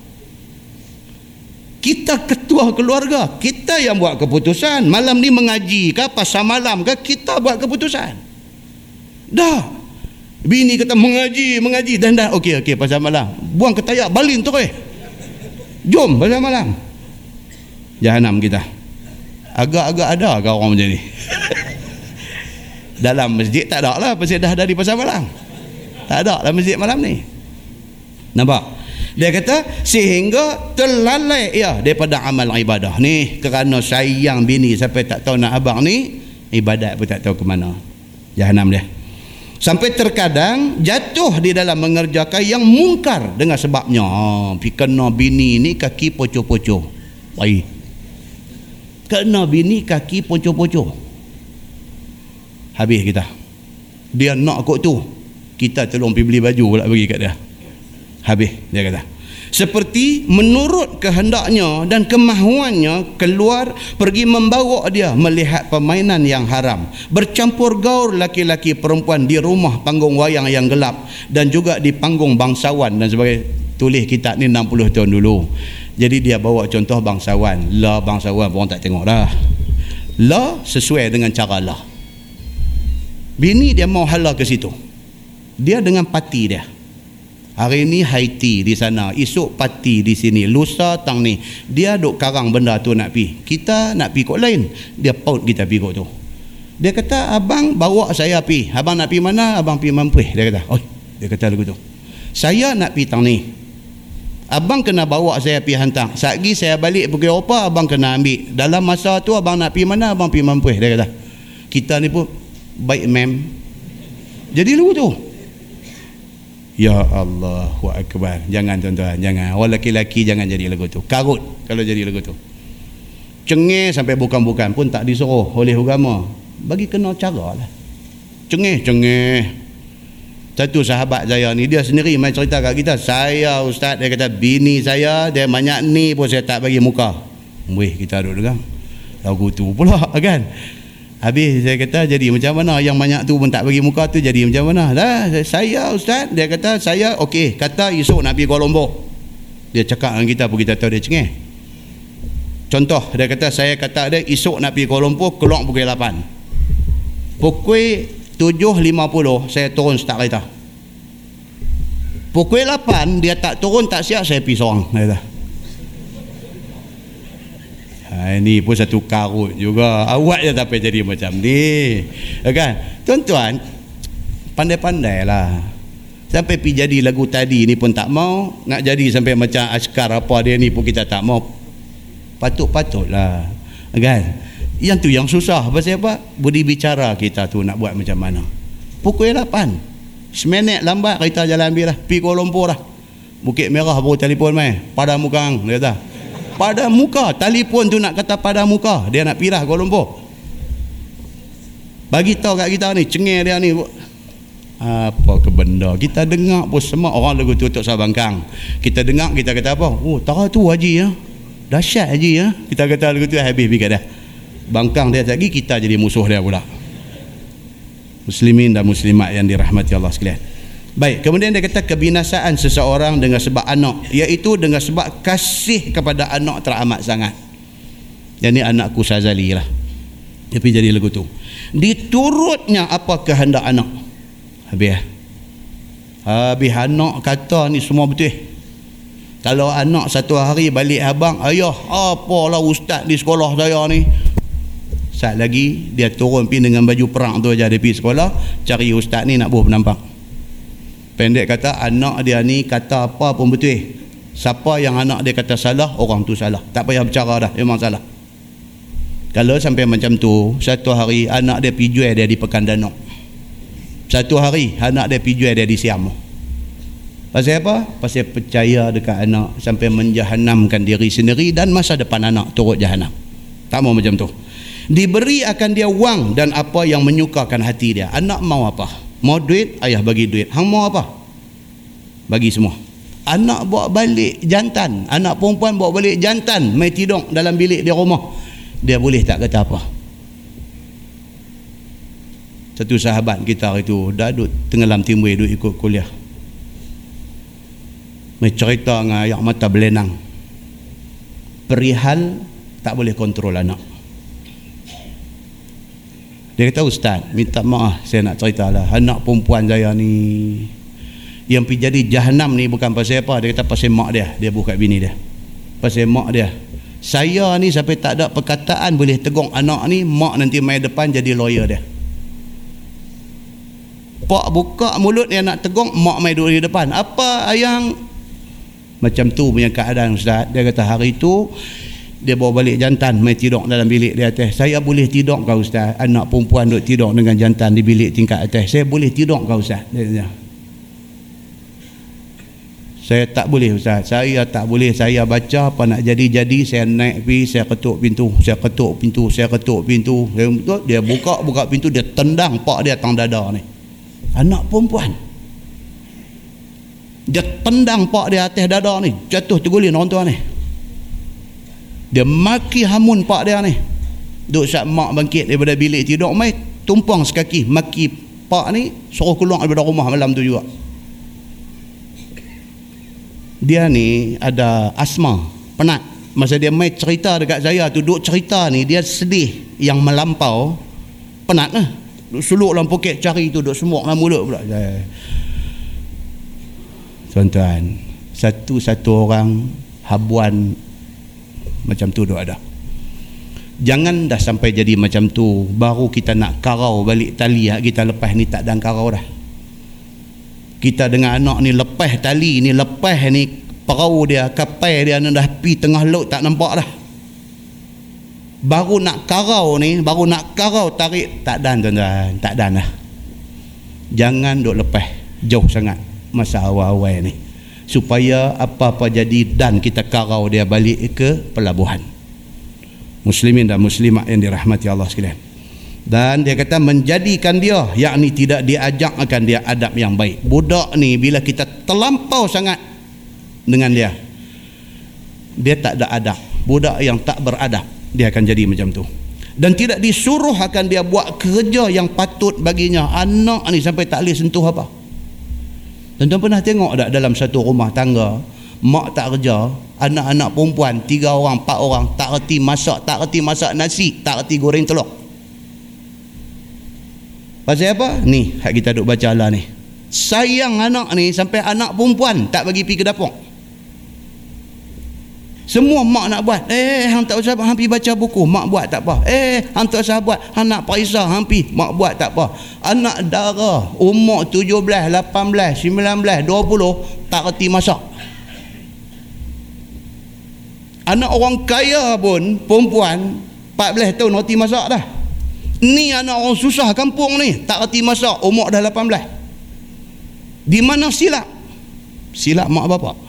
Kita ketua keluarga, kita yang buat keputusan. Malam ni mengaji ke pasal malam ke kita buat keputusan. Dah. Bini kata mengaji, mengaji dan dah okey okey pasal malam. Buang ketayak balin tu eh. Jom pasal malam. Jahanam kita. Agak-agak ada ke orang macam ni? Dalam masjid tak ada lah pasal dah dari pasal malam. Tak ada dalam masjid malam ni. Nampak? Dia kata sehingga terlalai ya daripada amal ibadah ni kerana sayang bini sampai tak tahu nak abang ni ibadat pun tak tahu ke mana. Jahanam dia. Sampai terkadang jatuh di dalam mengerjakan yang mungkar dengan sebabnya ha, kena bini ni kaki poco-poco. Baik. Kena bini kaki poco-poco. Habis kita. Dia nak kot tu kita tolong pergi beli baju pula bagi kat dia. Habis dia kata. Seperti menurut kehendaknya dan kemahuannya keluar pergi membawa dia melihat permainan yang haram. Bercampur gaul laki-laki perempuan di rumah panggung wayang yang gelap dan juga di panggung bangsawan dan sebagainya. Tulis kitab ni 60 tahun dulu. Jadi dia bawa contoh bangsawan. Lah bangsawan orang tak tengok dah. Lah sesuai dengan cara lah bini dia mau halau ke situ dia dengan parti dia. Hari ni Haiti di sana. Esok parti di sini. Lusa tang ni. Dia duk karang benda tu nak pi. Kita nak pi kok lain. Dia paut kita pi kok tu. Dia kata abang bawa saya pi. Abang nak pi mana? Abang pi mampih dia kata oi. Dia kata lagu tu. Saya nak pi tang ni. Abang kena bawa saya pi hantar. Satgi saya balik pergi apa abang kena ambil. Dalam masa tu abang nak pi mana? Abang pi mampih dia kata. Kita ni pun baik mem. Jadi lagu tu Ya Allah wa akbar. Jangan tuan-tuan, jangan. Orang lelaki-lelaki jangan jadi lagu tu. Karut kalau jadi lagu tu. Cengih sampai bukan-bukan pun tak disuruh oleh agama. Bagi kena cara lah. Cengih, cengih. Satu sahabat saya ni dia sendiri main cerita kat kita. Saya ustaz dia kata bini saya dia banyak ni pun saya tak bagi muka. Weh kita duduk dengar. Lagu tu pula kan. Habis saya kata jadi macam mana? Yang banyak tu pun tak bagi muka tu jadi macam mana? Dah saya ustaz dia kata saya okey kata esok nak pergi Kuala Lumpur. Dia cakap dengan kita pun kita tahu dia cengih. Contoh dia kata saya kata dia esok nak pergi Kuala Lumpur keluar pukul 8 pukul 7.50 saya turun start kereta. Pukul 8 dia tak turun tak siap saya pergi seorang dia kata Ini pun satu karut juga. Awak je tapi jadi macam ni. Ya kan? Tuan-tuan, pandai-pandailah. Sampai pi jadi lagu tadi ni pun tak mau. Nak jadi sampai macam askar apa dia ni pun kita tak mau. Patut-patutlah. Ya kan? Yang tu yang susah. Pasal apa? Budi bicara kita tu nak buat macam mana. Pukul 8. Seminit lambat kita jalan ambil lah. Pi Kuala Lumpur lah. Bukit Merah baru telefon mai. Pada mukang. Dia kata pada muka. Telefon tu nak kata pada muka. Dia nak pirah Kuala Lumpur. Bagi tahu kat kita ni cengih dia ni. Apa ke benda? Kita dengar pun semua orang lagu tutup sabangkang kita dengar kita kata apa? Oh tara tu haji ya. Dahsyat haji ya. Kita kata lagu tu habis pergi dah bangkang dia lagi kita jadi musuh dia pula. Muslimin dan muslimat yang dirahmati Allah sekalian Baik, kemudian dia kata kebinasaan seseorang dengan sebab anak, iaitu dengan sebab kasih kepada anak teramat sangat. Yang ni anakku Sazali lah. Tapi jadi lagu tu. Diturutnya apa kehendak anak. Habis. Habis anak kata ni semua betul. Kalau anak satu hari balik abang, ayah, apalah ustaz di sekolah saya ni. Saat lagi dia turun pergi dengan baju perang tu aja dia pergi sekolah, cari ustaz ni nak buat penampak pendek kata anak dia ni kata apa pun betul. Siapa yang anak dia kata salah orang tu salah. Tak payah bercara dah memang salah. Kalau sampai macam tu satu hari anak dia pergi jual dia di Pekan Danau. Satu hari anak dia pergi jual dia di Siam pasal apa? pasal percaya dekat anak sampai menjahanamkan diri sendiri dan masa depan anak turut jahanam. Tak mau macam tu. Diberi akan dia wang dan apa yang menyukakan hati dia. Anak mau apa? Mau duit, ayah bagi duit. Hang mau apa? Bagi semua. Anak bawa balik jantan. Anak perempuan bawa balik jantan. Mai tidur dalam bilik dia rumah. Dia boleh tak kata apa? Satu sahabat kita itu dah duduk tenggelam timbul duduk ikut kuliah. Mai cerita dengan ayak mata belenang. Perihal tak boleh kontrol anak. Dia kata ustaz, minta maaf saya nak cerita lah. Anak perempuan saya ni yang pergi jadi jahanam ni bukan pasal apa. Dia kata pasal mak dia. Dia buka bini dia. Pasal mak dia. Saya ni sampai tak ada perkataan boleh tegur anak ni, mak nanti main depan jadi lawyer dia. Pak buka mulut dia nak tegur, mak main duduk di depan. Apa yang macam tu punya keadaan Ustaz. Dia kata hari tu dia bawa balik jantan main tidur dalam bilik di atas. Saya boleh tidur kau ustaz. Anak perempuan duduk tidur dengan jantan di bilik tingkat atas. Saya boleh tidur kau ustaz. Dia kata saya tak boleh ustaz. Saya tak boleh. Saya baca apa nak jadi-jadi. Saya naik pergi saya ketuk pintu. Saya ketuk pintu saya ketuk pintu. Dia buka buka pintu dia tendang pak dia tang dada ni. Anak perempuan. Dia tendang pak dia atas dada ni. Jatuh terguling orang tua ni dia maki hamun pak dia ni. Duk saat mak bangkit daripada bilik tidur. Mai tumpang sekaki maki pak ni suruh keluar daripada rumah malam tu juga. Dia ni ada asma penat. Masa dia mai cerita dekat saya tu duk cerita ni dia sedih. Yang melampau penat lah. Duk suluk dalam poket cari tu duk semuk dalam mulut pula. Tuan-tuan satu-satu orang habuan macam tu doa dah. Jangan dah sampai jadi macam tu baru kita nak karau balik tali kita lepas ni tak dan karau dah. Kita dengan anak ni lepas tali ni lepas ni perahu dia kapal dia ni dah pi tengah laut tak nampak dah. Baru nak karau ni baru nak karau tarik tak dan tuan-tuan tak dan dah. Jangan duk lepas jauh sangat masa awal-awal ni supaya apa-apa jadi dan kita karau dia balik ke pelabuhan. Muslimin dan muslimat yang dirahmati Allah sekalian. Dan dia kata menjadikan dia yakni tidak diajak akan dia adab yang baik. Budak ni bila kita terlampau sangat dengan dia dia tak ada adab. Budak yang tak beradab dia akan jadi macam tu. Dan tidak disuruh akan dia buat kerja yang patut baginya. Anak ni sampai tak boleh sentuh apa Tuan-tuan pernah tengok tak dalam satu rumah tangga mak tak kerja anak-anak perempuan tiga orang empat orang tak reti masak tak reti masak nasi tak reti goreng telur. Pasal apa? ni kita duk baca lah ni. Sayang anak ni sampai anak perempuan tak bagi pergi ke dapur semua mak nak buat. Eh, hang tak usah hang pergi baca buku, mak buat tak apa. Eh, hang tak usah buat, hang nak periksa, hang pergi, mak buat tak apa. Anak dara umur 17, 18, 19, 20 tak reti masak. Anak orang kaya pun perempuan 14 tahun reti masak dah. Ni anak orang susah kampung ni, tak reti masak, umur dah 18. Di mana silap? Silap mak bapak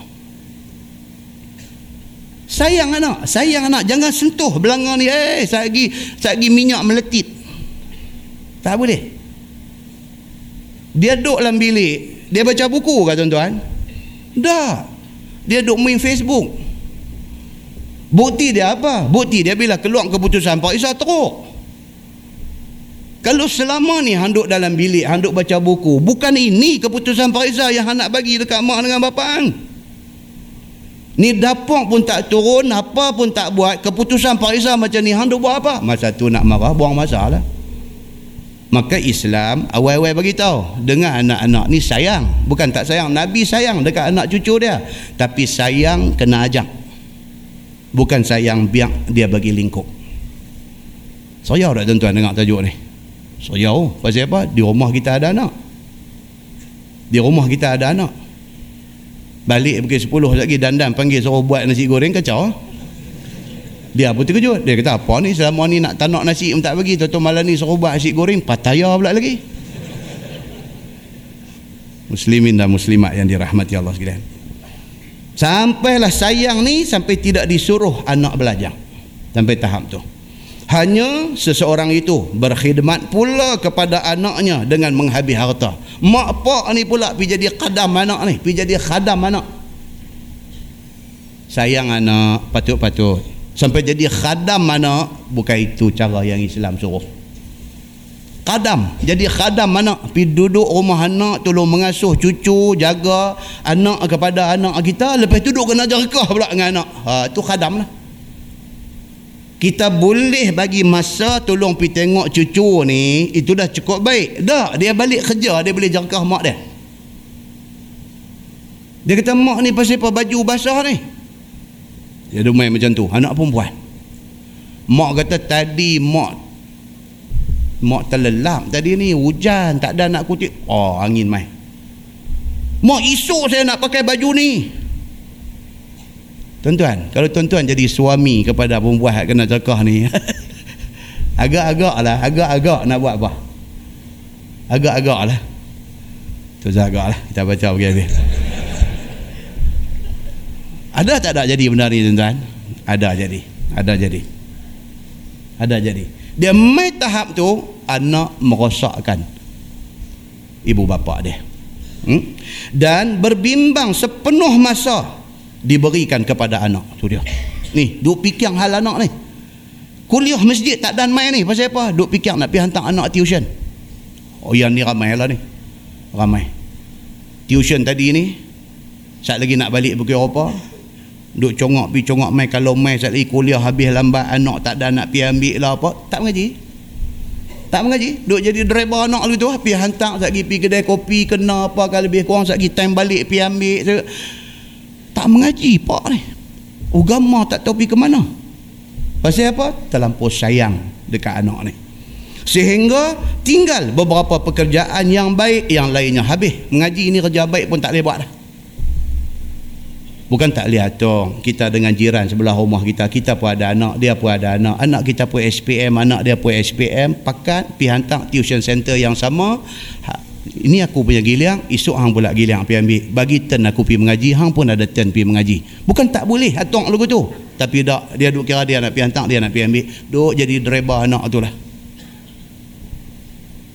sayang anak sayang anak. Jangan sentuh belanga ni. Eh saya lagi minyak meletit. Tak boleh. Dia duduk dalam bilik. Dia baca buku ke tuan-tuan. Dah dia duduk main Facebook. Bukti dia apa? Bukti dia bila keluar keputusan Pak Isa teruk. Kalau selama ni handuk dalam bilik handuk baca buku bukan ini keputusan Pak Isa yang nak bagi dekat mak dengan bapak hang Ni dapur pun tak turun, apa pun tak buat. Keputusan Pak Izzah macam ni, hang buat apa? Masa tu nak marah, buang masa lah. Maka Islam awal-awal bagi tahu dengan anak-anak ni sayang, bukan tak sayang. Nabi sayang dekat anak cucu dia, tapi sayang kena ajak. Bukan sayang biar dia bagi lingkup. Saya tak tuan-tuan dengar tajuk ni. Saya pasal apa? Di rumah kita ada anak. Di rumah kita ada anak balik pukul 10 lagi dandan panggil suruh buat nasi goreng kacau. Dia pun terkejut. Dia kata apa ni? Selama ni nak tanak nasi pun tak bagi. Tuan malam ni suruh buat nasi goreng pataya pula lagi. Muslimin dan muslimat yang dirahmati Allah sekalian. Sampailah sayang ni sampai tidak disuruh anak belajar. Sampai tahap tu hanya seseorang itu berkhidmat pula kepada anaknya dengan menghabis harta mak pak ni pula pergi jadi khadam anak ni pergi jadi khadam anak sayang anak patut-patut sampai jadi khadam anak bukan itu cara yang Islam suruh Khadam. Jadi khadam anak. Pergi duduk rumah anak. Tolong mengasuh cucu. Jaga anak kepada anak kita. Lepas tu duduk kena jerkah pula dengan anak. Ha, tu khadam lah. Kita boleh bagi masa tolong pergi tengok cucu ni. Itu dah cukup baik. Dah. Dia balik kerja. Dia boleh jerkah mak dia. Dia kata mak ni pasal apa baju basah ni. Dia ada main macam tu. Anak perempuan. Mak kata tadi mak Mak terlelap tadi ni hujan tak ada nak kutip. Oh angin mai. Mak esok saya nak pakai baju ni. Tuan-tuan, kalau tuan-tuan jadi suami kepada perempuan yang kena cakap ni. agak-agak lah, agak-agak nak buat apa? Agak-agak lah. Tu agak lah, kita baca begini. ada tak ada jadi benar ni tuan-tuan? Ada jadi. Ada jadi. Ada jadi dia mai tahap tu anak merosakkan ibu bapa dia hmm? dan berbimbang sepenuh masa diberikan kepada anak. Tu dia. Ni duk fikir hal anak ni. Kuliah masjid tak dan main ni. Pasal apa? Duk fikir nak pergi hantar anak tuition. Oh yang ni ramai lah ni. Ramai. Tuition tadi ni saat lagi nak balik pergi Eropah. Duk congok pi congok mai. Kalau mai sat lagi kuliah habis lambat anak tak ada nak pi ambil lah apa tak mengaji. Tak mengaji. Duk jadi driver anak lu tu pi hantar sat lagi pi kedai kopi kena apa kalau lebih kurang sat lagi time balik pi ambil tak mengaji pak ni. Agama tak tahu pi ke mana. Pasal apa? Terlampau sayang dekat anak ni. Sehingga tinggal beberapa pekerjaan yang baik yang lainnya habis. Mengaji ni kerja baik pun tak boleh buat dah. Bukan tak lihat tu kita dengan jiran sebelah rumah kita, kita pun ada anak, dia pun ada anak. Anak kita pun SPM, anak dia pun SPM, pakat pi hantar tuition center yang sama. Ini aku punya giliang, esok hang pula giliang pi ambil. Bagi turn aku pi mengaji, hang pun ada turn pi mengaji. Bukan tak boleh atong lagu tu. Tapi dak dia duk kira dia nak pi hantar, dia nak pi ambil. Duk jadi driver anak tu lah.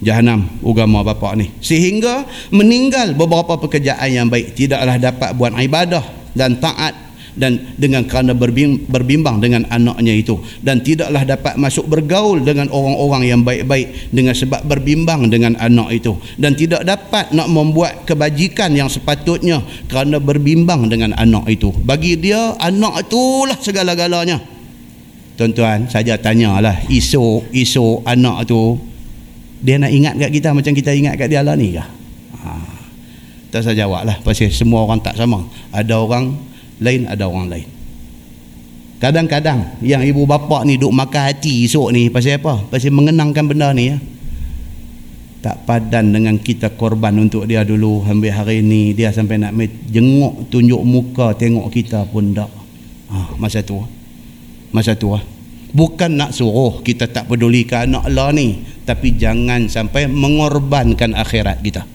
Jahanam agama bapa ni. Sehingga meninggal beberapa pekerjaan yang baik. Tidaklah dapat buat ibadah dan taat dan dengan kerana berbimbang dengan anaknya itu. Dan tidaklah dapat masuk bergaul dengan orang-orang yang baik-baik dengan sebab berbimbang dengan anak itu. Dan tidak dapat nak membuat kebajikan yang sepatutnya kerana berbimbang dengan anak itu. Bagi dia anak itulah segala-galanya. Tuan-tuan saja tanyalah isu isu anak tu dia nak ingat kat kita macam kita ingat kat dia lah ni kah? Tak saya jawab lah pasal semua orang tak sama. Ada orang lain ada orang lain. Kadang-kadang yang ibu bapa ni duk makan hati esok ni pasal apa? Pasal mengenangkan benda ni ya. Tak padan dengan kita korban untuk dia dulu sampai hari ni dia sampai nak jenguk tunjuk muka tengok kita pun tak. Ha, masa tu masa tu bukan nak suruh kita tak pedulikan anak Allah ni tapi jangan sampai mengorbankan akhirat kita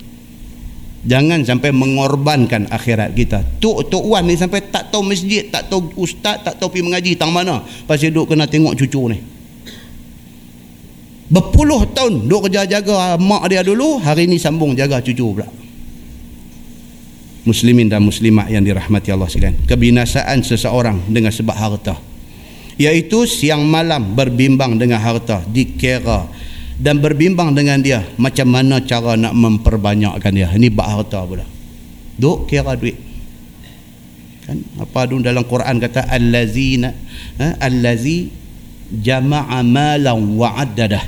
Jangan sampai mengorbankan akhirat kita. Tok Tok Wan ni sampai tak tahu masjid, tak tahu ustaz, tak tahu pergi mengaji tang mana. Pasal duk kena tengok cucu ni. Berpuluh tahun duk kerja jaga mak dia dulu, hari ni sambung jaga cucu pula. Muslimin dan muslimat yang dirahmati Allah sekalian. Kebinasaan seseorang dengan sebab harta. Iaitu siang malam berbimbang dengan harta, dikira dan berbimbang dengan dia macam mana cara nak memperbanyakkan dia. Ini bak harta pula. Duk kira duit. Kan? Apa dun dalam Quran kata allazina ha? allazi jama'a malan wa addadah.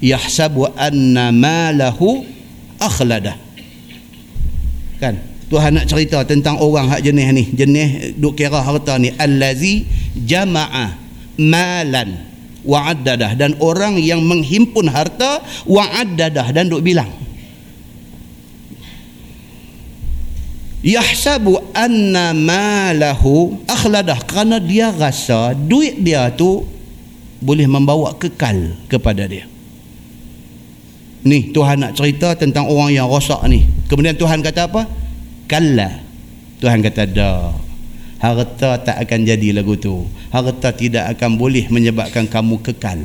Yahsabu anna malahu akhladah. Kan? Tuhan nak cerita tentang orang hak jenis ni. Jenis duk kira harta ni. Allazi jama'a malan wa'addadah. Dan orang yang menghimpun harta wa'addadah dan duk bilang. Yahsabu anna malahu akhladah. Kerana dia rasa duit dia tu boleh membawa kekal kepada dia. Ni Tuhan nak cerita tentang orang yang rosak ni. Kemudian Tuhan kata apa? Kalla. Tuhan kata dah harta tak akan jadi lagu tu. Harta tidak akan boleh menyebabkan kamu kekal.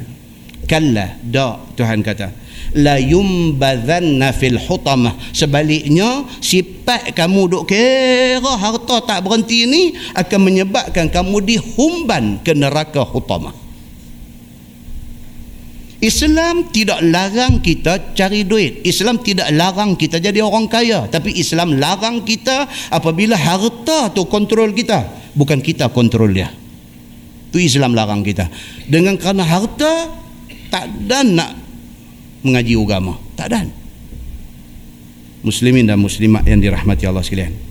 Kalla da Tuhan kata. La yumbadhanna fil hutamah. Sebaliknya sifat kamu duk kira harta tak berhenti ni akan menyebabkan kamu dihumban ke neraka hutamah Islam tidak larang kita cari duit. Islam tidak larang kita jadi orang kaya. Tapi Islam larang kita apabila harta tu kontrol kita. Bukan kita kontrol dia. Itu Islam larang kita. Dengan kerana harta, tak ada nak mengaji agama. Tak ada. Muslimin dan muslimat yang dirahmati Allah sekalian.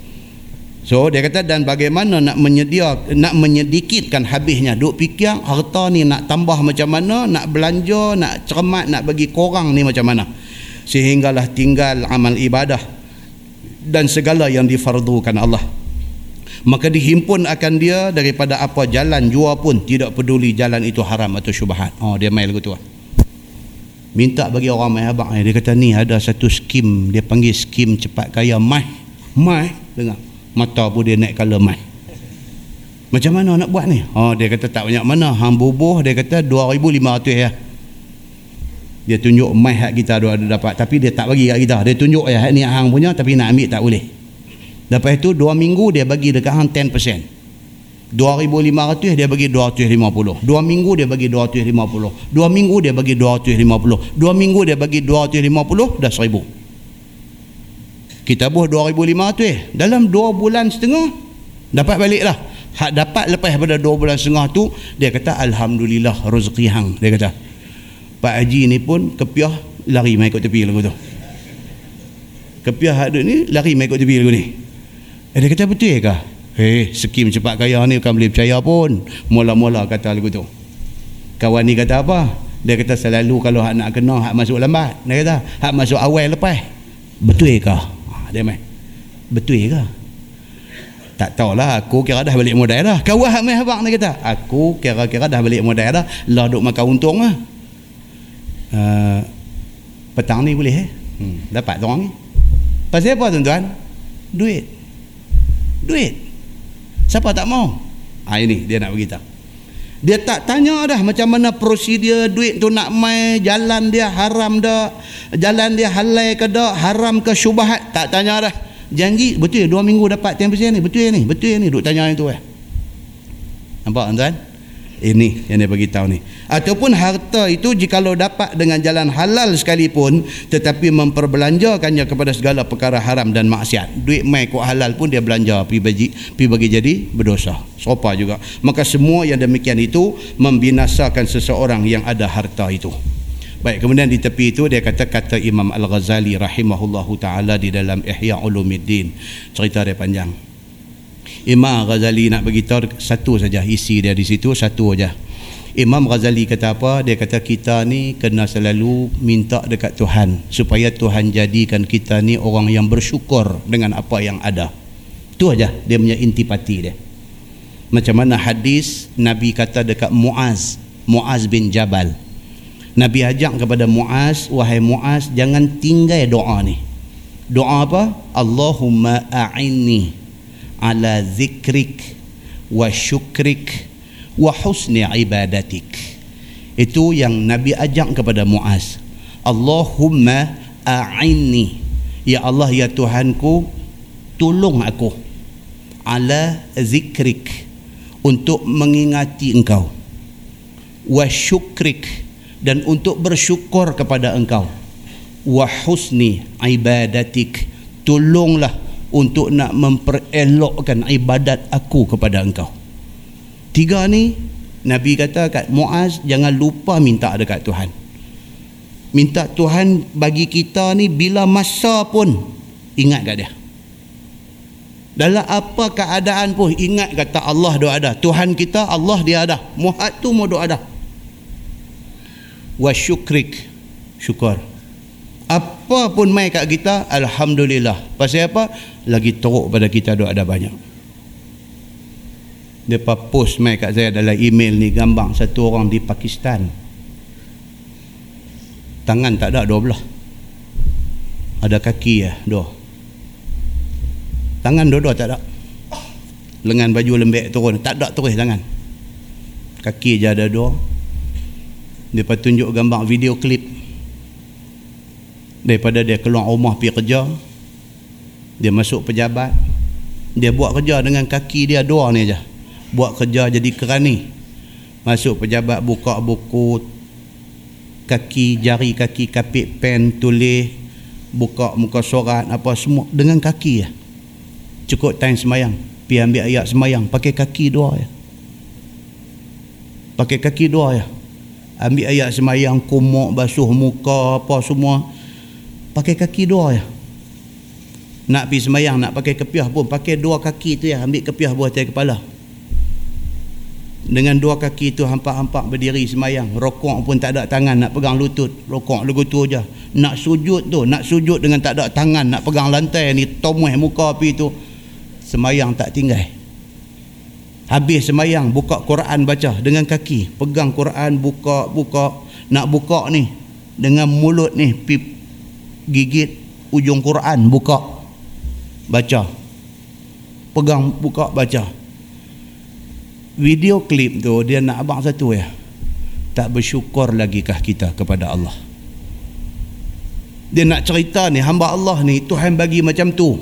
So dia kata dan bagaimana nak menyedia nak menyedikitkan habisnya? Duk fikir harta ni nak tambah macam mana? Nak belanja nak cermat nak bagi korang ni macam mana? Sehinggalah tinggal amal ibadah dan segala yang difardukan Allah. Maka dihimpun akan dia daripada apa jalan jua pun tidak peduli jalan itu haram atau syubhat. Oh dia mail gitu minta bagi orang mai abang dia kata ni ada satu skim. Dia panggil skim cepat kaya mai mai dengar mata pun dia naik kala mai macam mana nak buat ni? Oh, dia kata tak banyak mana. Hang bubuh dia kata 2500 ya. Dia tunjuk mai hak kita ada dapat. Tapi dia tak bagi kat kita. Dia tunjuk ya ni hang punya tapi nak ambil tak boleh. Lepas itu 2 minggu dia bagi dekat hang 10% 2500 dia bagi 250 2 minggu dia bagi 250 2 minggu dia bagi 250 2 minggu dia bagi 250 dah 1000 kita buh 2500 eh dalam 2 bulan setengah dapat balik lah hak dapat lepas pada 2 bulan setengah tu dia kata Alhamdulillah rezeki hang dia kata. Pak Haji ni pun kepiah lari main ikut tepi lagu tu. Kepiah hak ni lari main ikut tepi lagu ni. Eh, dia kata betul ke eh skim cepat kaya ni bukan boleh percaya pun. Mula-mula kata lagu tu. Kawan ni kata apa? Dia kata selalu kalau hak nak kena hak masuk lambat. Dia kata hak masuk awal lepas. Betul ke dia mai betul ke? Tak tahulah aku kira dah balik modal dah. Kawan hak mai abang ni kata aku kira-kira dah balik modal dah. Lah duk makan untung lah uh, petang ni boleh eh? Hmm, dapat orang ni. Pasal apa tuan-tuan? Duit. Duit. Siapa tak mau? Ha, ini dia nak beritahu dia tak tanya dah macam mana prosedur duit tu nak mai jalan dia haram dah jalan dia halal ke dak haram ke syubhat. Tak tanya dah. Janji betul dua minggu dapat 10% ni betul ni betul ni duk tanya itu eh. Nampak tuan ini yang dia bagi tahu ni ataupun harta itu jikalau dapat dengan jalan halal sekalipun tetapi memperbelanjakannya kepada segala perkara haram dan maksiat duit mai kok halal pun dia belanja pi bagi pi bagi jadi berdosa sopa juga maka semua yang demikian itu membinasakan seseorang yang ada harta itu Baik, kemudian di tepi itu dia kata kata Imam Al-Ghazali rahimahullahu taala di dalam Ihya Ulumuddin. Cerita dia panjang. Imam Ghazali nak beritahu satu saja isi dia di situ satu saja. Imam Ghazali kata apa? Dia kata kita ni kena selalu minta dekat Tuhan supaya Tuhan jadikan kita ni orang yang bersyukur dengan apa yang ada. Itu aja dia punya intipati dia. Macam mana hadis Nabi kata dekat Muaz, Muaz bin Jabal. Nabi ajak kepada Muaz, wahai Muaz jangan tinggal doa ni. Doa apa? Allahumma a'inni ala zikrik wa syukrik wa husni ibadatik. Itu yang Nabi ajak kepada Muaz. Allahumma a'inni. Ya Allah ya Tuhanku tolong aku ala zikrik untuk mengingati engkau. Wa syukrik dan untuk bersyukur kepada engkau. Wa husni ibadatik. Tolonglah untuk nak memperelokkan ibadat aku kepada engkau. Tiga ni Nabi kata kat Muaz jangan lupa minta dekat Tuhan. Minta Tuhan bagi kita ni bila masa pun ingat kat dia. Dalam apa keadaan pun ingat kata Allah doa ada. Tuhan kita Allah dia ada. Muhad tu mau doa ada. Wa syukrik. Syukur. Apa pun mai kat kita alhamdulillah. Pasal apa? lagi teruk pada kita ada ada banyak Depa post mai kat saya dalam email ni gambar satu orang di Pakistan. Tangan tak ada dua belah. Ada kaki ya dua. Tangan dua-dua tak ada. Lengan baju lembek turun tak ada terus tangan. Kaki je ada dua. Dia tunjuk gambar video klip. Daripada dia keluar rumah pergi kerja dia masuk pejabat dia buat kerja dengan kaki dia dua ni aja buat kerja jadi kerani masuk pejabat buka buku kaki jari kaki kapit pen tulis buka muka surat apa semua. Dengan kaki ya. Cukup time semayang. Pi ambil ayat semayang. Pakai kaki dua ya. Pakai kaki dua ya. Ambil ayat semayang kumuk basuh muka apa semua. Pakai kaki dua ya. Nak pergi semayang nak pakai kepiah pun pakai dua kaki tu ya. Ambil kepiah buah atas kepala dengan dua kaki tu hampak-hampak berdiri semayang. Rokok pun tak ada tangan nak pegang lutut. Rokok lagu tu aja. Nak sujud tu nak sujud dengan tak ada tangan nak pegang lantai ni tomuh muka api tu semayang tak tinggal. Habis semayang buka Quran baca dengan kaki. Pegang Quran buka buka. Nak buka ni dengan mulut ni pip gigit ujung Quran buka. Baca. Pegang buka baca video klip tu dia nak abang satu ya tak bersyukur lagi kah kita kepada Allah. Dia nak cerita ni hamba Allah ni Tuhan bagi macam tu.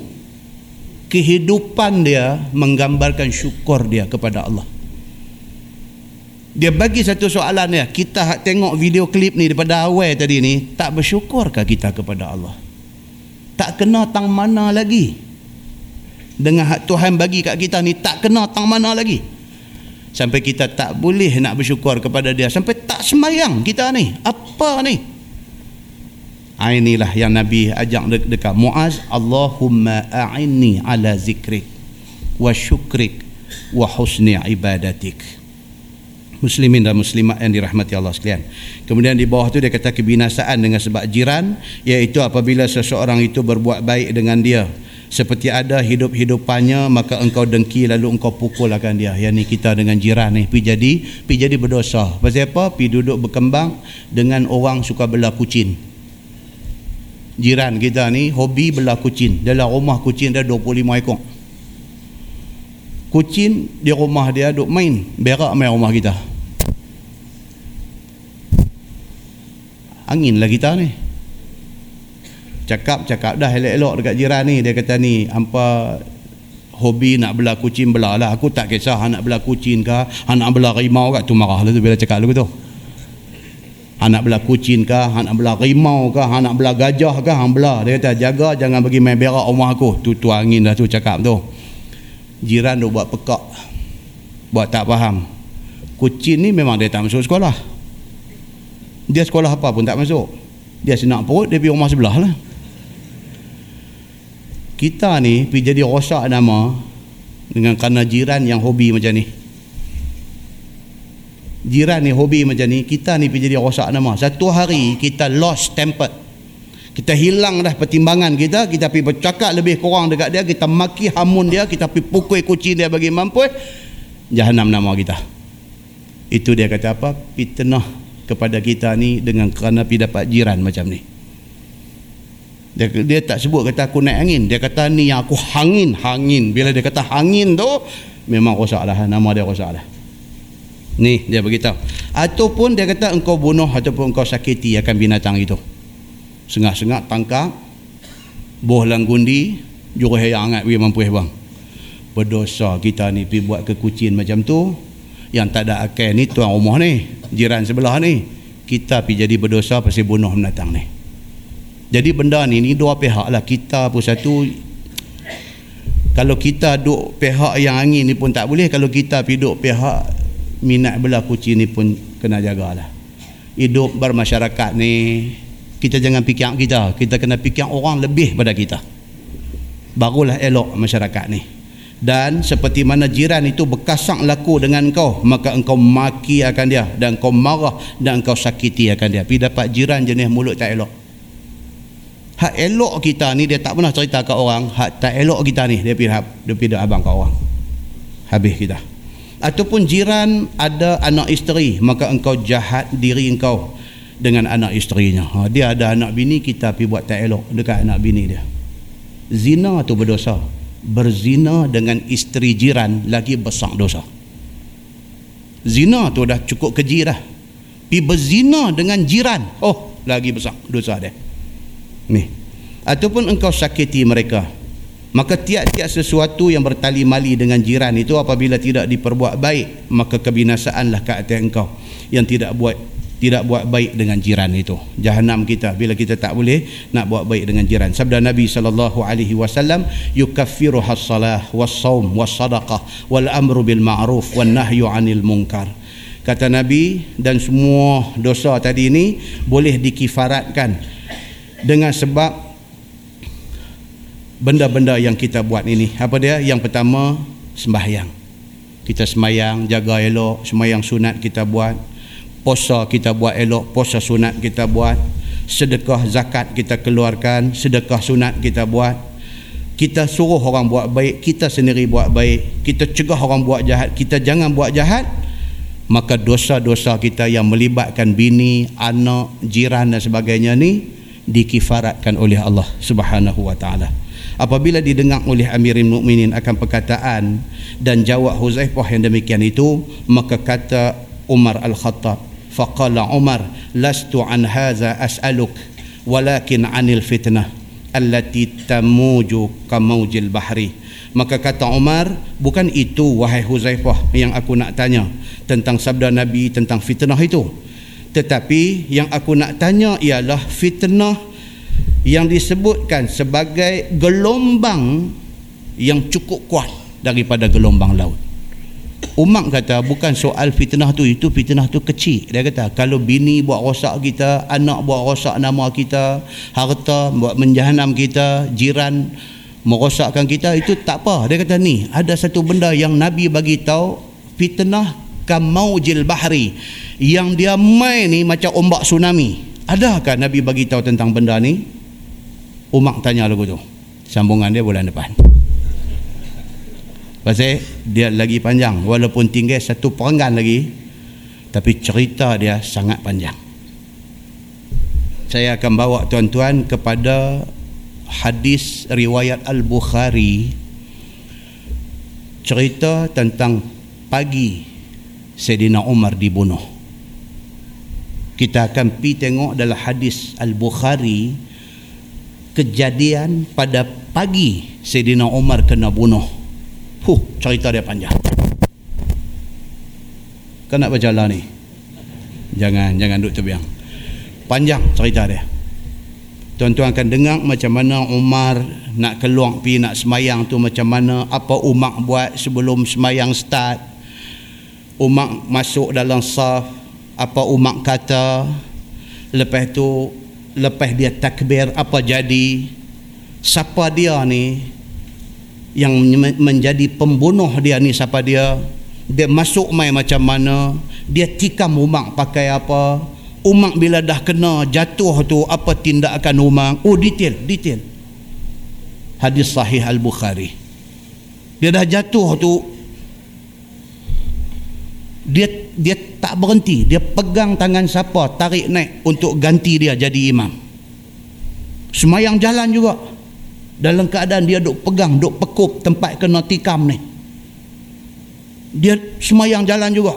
Kehidupan dia menggambarkan syukur dia kepada Allah. Dia bagi satu soalan ya. Kita tengok video klip ni daripada awal tadi ni tak bersyukurkah kita kepada Allah? Tak kena tang mana lagi? Dengan Tuhan bagi kat kita ni tak kena tang mana lagi sampai kita tak boleh nak bersyukur kepada dia. Sampai tak semayang kita ni. Apa ni? Ha, inilah yang Nabi ajak de- dekat Muaz Allahumma a'inni ala zikrik wa syukrik wa husni ibadatik. Muslimin dan muslimat yang dirahmati Allah sekalian. Kemudian di bawah tu dia kata kebinasaan dengan sebab jiran iaitu apabila seseorang itu berbuat baik dengan dia seperti ada hidup-hidupannya maka engkau dengki lalu engkau pukul akan dia. Yang ni kita dengan jiran ni. Pi jadi pi jadi berdosa. Pasal apa? Pi duduk berkembang dengan orang suka belah kucing. Jiran kita ni hobi belah kucing. Dalam rumah kucing dia 25 ekor. Kucing di rumah dia duk main berak main rumah kita. Angin lah kita ni cakap cakap dah elok-elok dekat jiran ni. Dia kata ni hampa hobi nak belah kucing belah lah. Aku tak kisah nak belah kucing ke nak belah rimau ke tu marah lah tu bila cakap lagu tu. Anak belah kucing ke anak belah rimau ke anak belah gajah ke hang belah. Dia kata jaga jangan bagi main berak rumah aku. Tu tu angin dah tu cakap tu. Jiran tu buat pekak. Buat tak faham. Kucing ni memang dia tak masuk sekolah. Dia sekolah apa pun tak masuk. Dia senang perut dia pergi rumah sebelah lah kita ni pergi jadi rosak nama dengan kerana jiran yang hobi macam ni. Jiran ni hobi macam ni kita ni pergi jadi rosak nama. Satu hari kita lost temper. Kita hilang dah pertimbangan kita kita pergi bercakap lebih kurang dekat dia kita maki hamun dia kita pergi pukul kucing dia bagi mampu jahanam nama kita. Itu dia kata apa? Fitnah kepada kita ni dengan kerana pergi dapat jiran macam ni dia, dia tak sebut kata aku naik angin. Dia kata ni yang aku hangin hangin. Bila dia kata hangin tu memang rosak lah. Nama dia rosak lah. Ni dia beritahu. Ataupun dia kata engkau bunuh ataupun engkau sakiti akan binatang itu. Sengak-sengak tangkap. Boh langgundi jurus yang hangat pergi mampu bang. Berdosa kita ni pergi buat kekucing macam tu. Yang tak ada akal ni tuan rumah ni. Jiran sebelah ni. Kita pergi jadi berdosa pasal bunuh binatang ni jadi benda ni ni dua pihak lah. Kita pun satu. Kalau kita duk pihak yang angin ni pun tak boleh. Kalau kita pergi duk pihak minat belah kucing ni pun kena jagalah hidup bermasyarakat ni kita jangan fikir kita. Kita kena fikir orang lebih pada kita. Barulah elok masyarakat ni. Dan seperti mana jiran itu berkasak laku dengan kau maka engkau maki akan dia. Dan kau marah dan engkau sakiti akan dia. Pergi dapat jiran jenis mulut tak elok hak elok kita ni dia tak pernah cerita ke orang. Hak tak elok kita ni dia pergi dia pergi abang ke orang. Habis kita. Ataupun jiran ada anak isteri maka engkau jahat diri engkau dengan anak isterinya. Ha, dia ada anak bini kita pergi buat tak elok dekat anak bini dia. Zina tu berdosa. Berzina dengan isteri jiran lagi besar dosa. Zina tu dah cukup keji dah. Pergi berzina dengan jiran. Oh lagi besar dosa dia ni. Ataupun engkau sakiti mereka. Maka tiap-tiap sesuatu yang bertali mali dengan jiran itu apabila tidak diperbuat baik maka kebinasaanlah ke atas engkau yang tidak buat tidak buat baik dengan jiran itu. Jahanam kita bila kita tak boleh nak buat baik dengan jiran. Sabda nabi sallallahu alaihi wasallam yukaffiru has-salah was-saum was-sadaqah wal amru bil ma'ruf wan nahyu 'anil munkar. Kata nabi dan semua dosa tadi ini boleh dikifaratkan dengan sebab benda-benda yang kita buat ini. Apa dia? Yang pertama sembahyang. Kita semayang jaga elok semayang sunat kita buat. Puasa kita buat elok puasa sunat kita buat. Sedekah zakat kita keluarkan sedekah sunat kita buat. Kita suruh orang buat baik kita sendiri buat baik. Kita cegah orang buat jahat kita jangan buat jahat. Maka dosa-dosa kita yang melibatkan bini, anak, jiran dan sebagainya ni dikifaratkan oleh Allah Subhanahu wa taala. Apabila didengar oleh Amirul Mukminin akan perkataan dan jawab Huzaifah yang demikian itu, maka kata Umar Al-Khattab, faqala Umar, "Lastu an hadza as'aluk, walakin anil fitnah allati tamuju kamaujil bahri." Maka kata Umar, "Bukan itu wahai Huzaifah yang aku nak tanya tentang sabda Nabi tentang fitnah itu." Tetapi yang aku nak tanya ialah fitnah yang disebutkan sebagai gelombang yang cukup kuat daripada gelombang laut. Umar kata bukan soal fitnah tu itu fitnah tu kecil. Dia kata kalau bini buat rosak kita anak buat rosak nama kita harta buat menjahanam kita jiran merosakkan kita itu tak apa. Dia kata ni ada satu benda yang Nabi bagi tahu fitnah kamaujil bahri yang dia main ni macam ombak tsunami. Adakah Nabi bagi tahu tentang benda ni? Umar tanya lagu tu. Sambungan dia bulan depan. Pasal dia lagi panjang. Walaupun tinggal satu perenggan lagi tapi cerita dia sangat panjang. Saya akan bawa tuan-tuan kepada hadis riwayat Al-Bukhari. Cerita tentang pagi Sayyidina Umar dibunuh. Kita akan pi tengok dalam hadis Al-Bukhari kejadian pada pagi Sayyidina Umar kena bunuh Huh, cerita dia panjang. Kau nak baca lah ni? Jangan, jangan duduk terbiang. Panjang cerita dia. Tuan-tuan akan dengar macam mana Umar nak keluar pergi nak semayang tu macam mana. Apa Umar buat sebelum semayang start. Umar masuk dalam saf. Apa Umar kata. Lepas tu, lepas dia takbir, apa jadi. Siapa dia ni yang menjadi pembunuh dia ni siapa dia dia masuk mai macam mana dia tikam umak pakai apa umak bila dah kena jatuh tu apa tindakan umak oh detail detail hadis sahih al-bukhari dia dah jatuh tu dia dia tak berhenti dia pegang tangan siapa tarik naik untuk ganti dia jadi imam semayang jalan juga dalam keadaan dia duk pegang, duk pekup tempat kena tikam ni. Dia semayang jalan juga.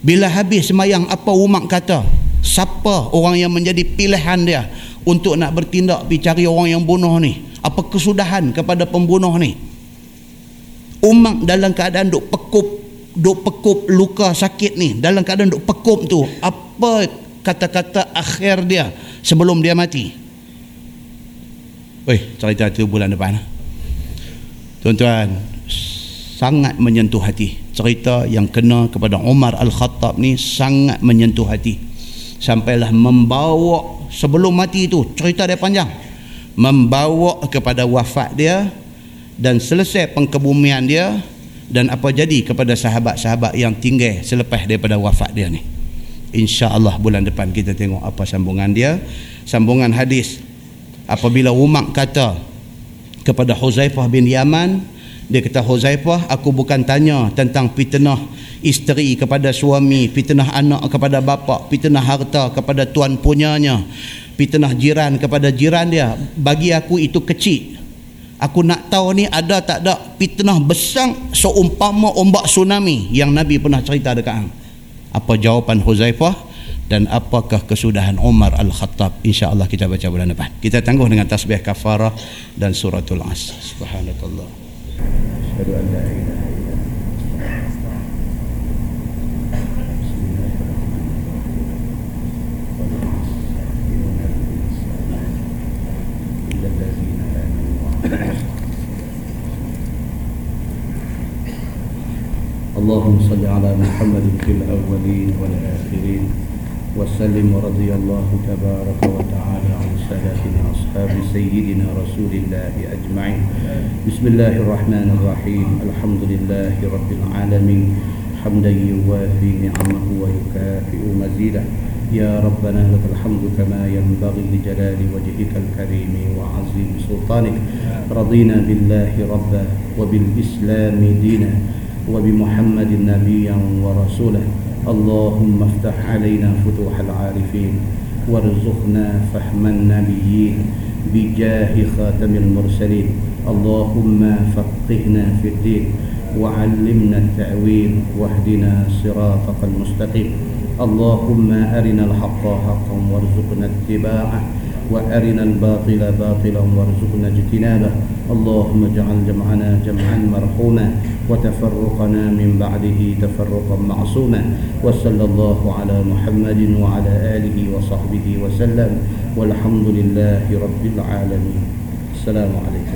Bila habis semayang, apa umat kata? Siapa orang yang menjadi pilihan dia untuk nak bertindak pergi cari orang yang bunuh ni? Apa kesudahan kepada pembunuh ni? Umat dalam keadaan duk pekup, duk pekup luka sakit ni, dalam keadaan duk pekup tu, apa kata-kata akhir dia sebelum dia mati? Oi, cerita itu bulan depan. Tuan-tuan, sangat menyentuh hati. Cerita yang kena kepada Umar Al-Khattab ni sangat menyentuh hati. Sampailah membawa sebelum mati itu, cerita dia panjang. Membawa kepada wafat dia dan selesai pengkebumian dia dan apa jadi kepada sahabat-sahabat yang tinggal selepas daripada wafat dia ni. InsyaAllah bulan depan kita tengok apa sambungan dia. Sambungan hadis apabila Umar kata kepada Huzaifah bin Yaman dia kata Huzaifah aku bukan tanya tentang fitnah isteri kepada suami fitnah anak kepada bapa fitnah harta kepada tuan punyanya fitnah jiran kepada jiran dia bagi aku itu kecil aku nak tahu ni ada tak ada fitnah besar seumpama ombak tsunami yang Nabi pernah cerita dekat apa jawapan Huzaifah dan apakah kesudahan Umar Al-Khattab? insya-Allah kita baca bulan depan. Kita tangguh dengan tasbih kafarah dan suratul as subhanallah asyhadu an la ilaha اللهم صل على محمد في الأولين والآخرين وسلم ورضي الله تبارك وتعالى عن سلفنا أصحاب سيدنا رسول الله أجمعين. بسم الله الرحمن الرحيم. الحمد لله رب العالمين. حمدا يوافي نعمه ويكافئ مزيده. يا ربنا لك الحمد كما ينبغي لجلال وجهك الكريم وعظيم سلطانك. رضينا بالله ربا وبالإسلام دينا وبمحمد نبيا ورسولا. اللهم افتح علينا فتوح العارفين وارزقنا فهم النبيين بجاه خاتم المرسلين. اللهم فقهنا في الدين وعلمنا التأويل واهدنا صراطك المستقيم. اللهم أرنا الحق حقا وارزقنا اتباعه وأرنا الباطل باطلا وارزقنا اجتنابه. اللهم اجعل جمعنا جمعا مرحوما وتفرقنا من بعده تفرقا معصوما. وصلى الله على محمد وعلى آله وصحبه وسلم. والحمد لله رب العالمين. السلام عليكم.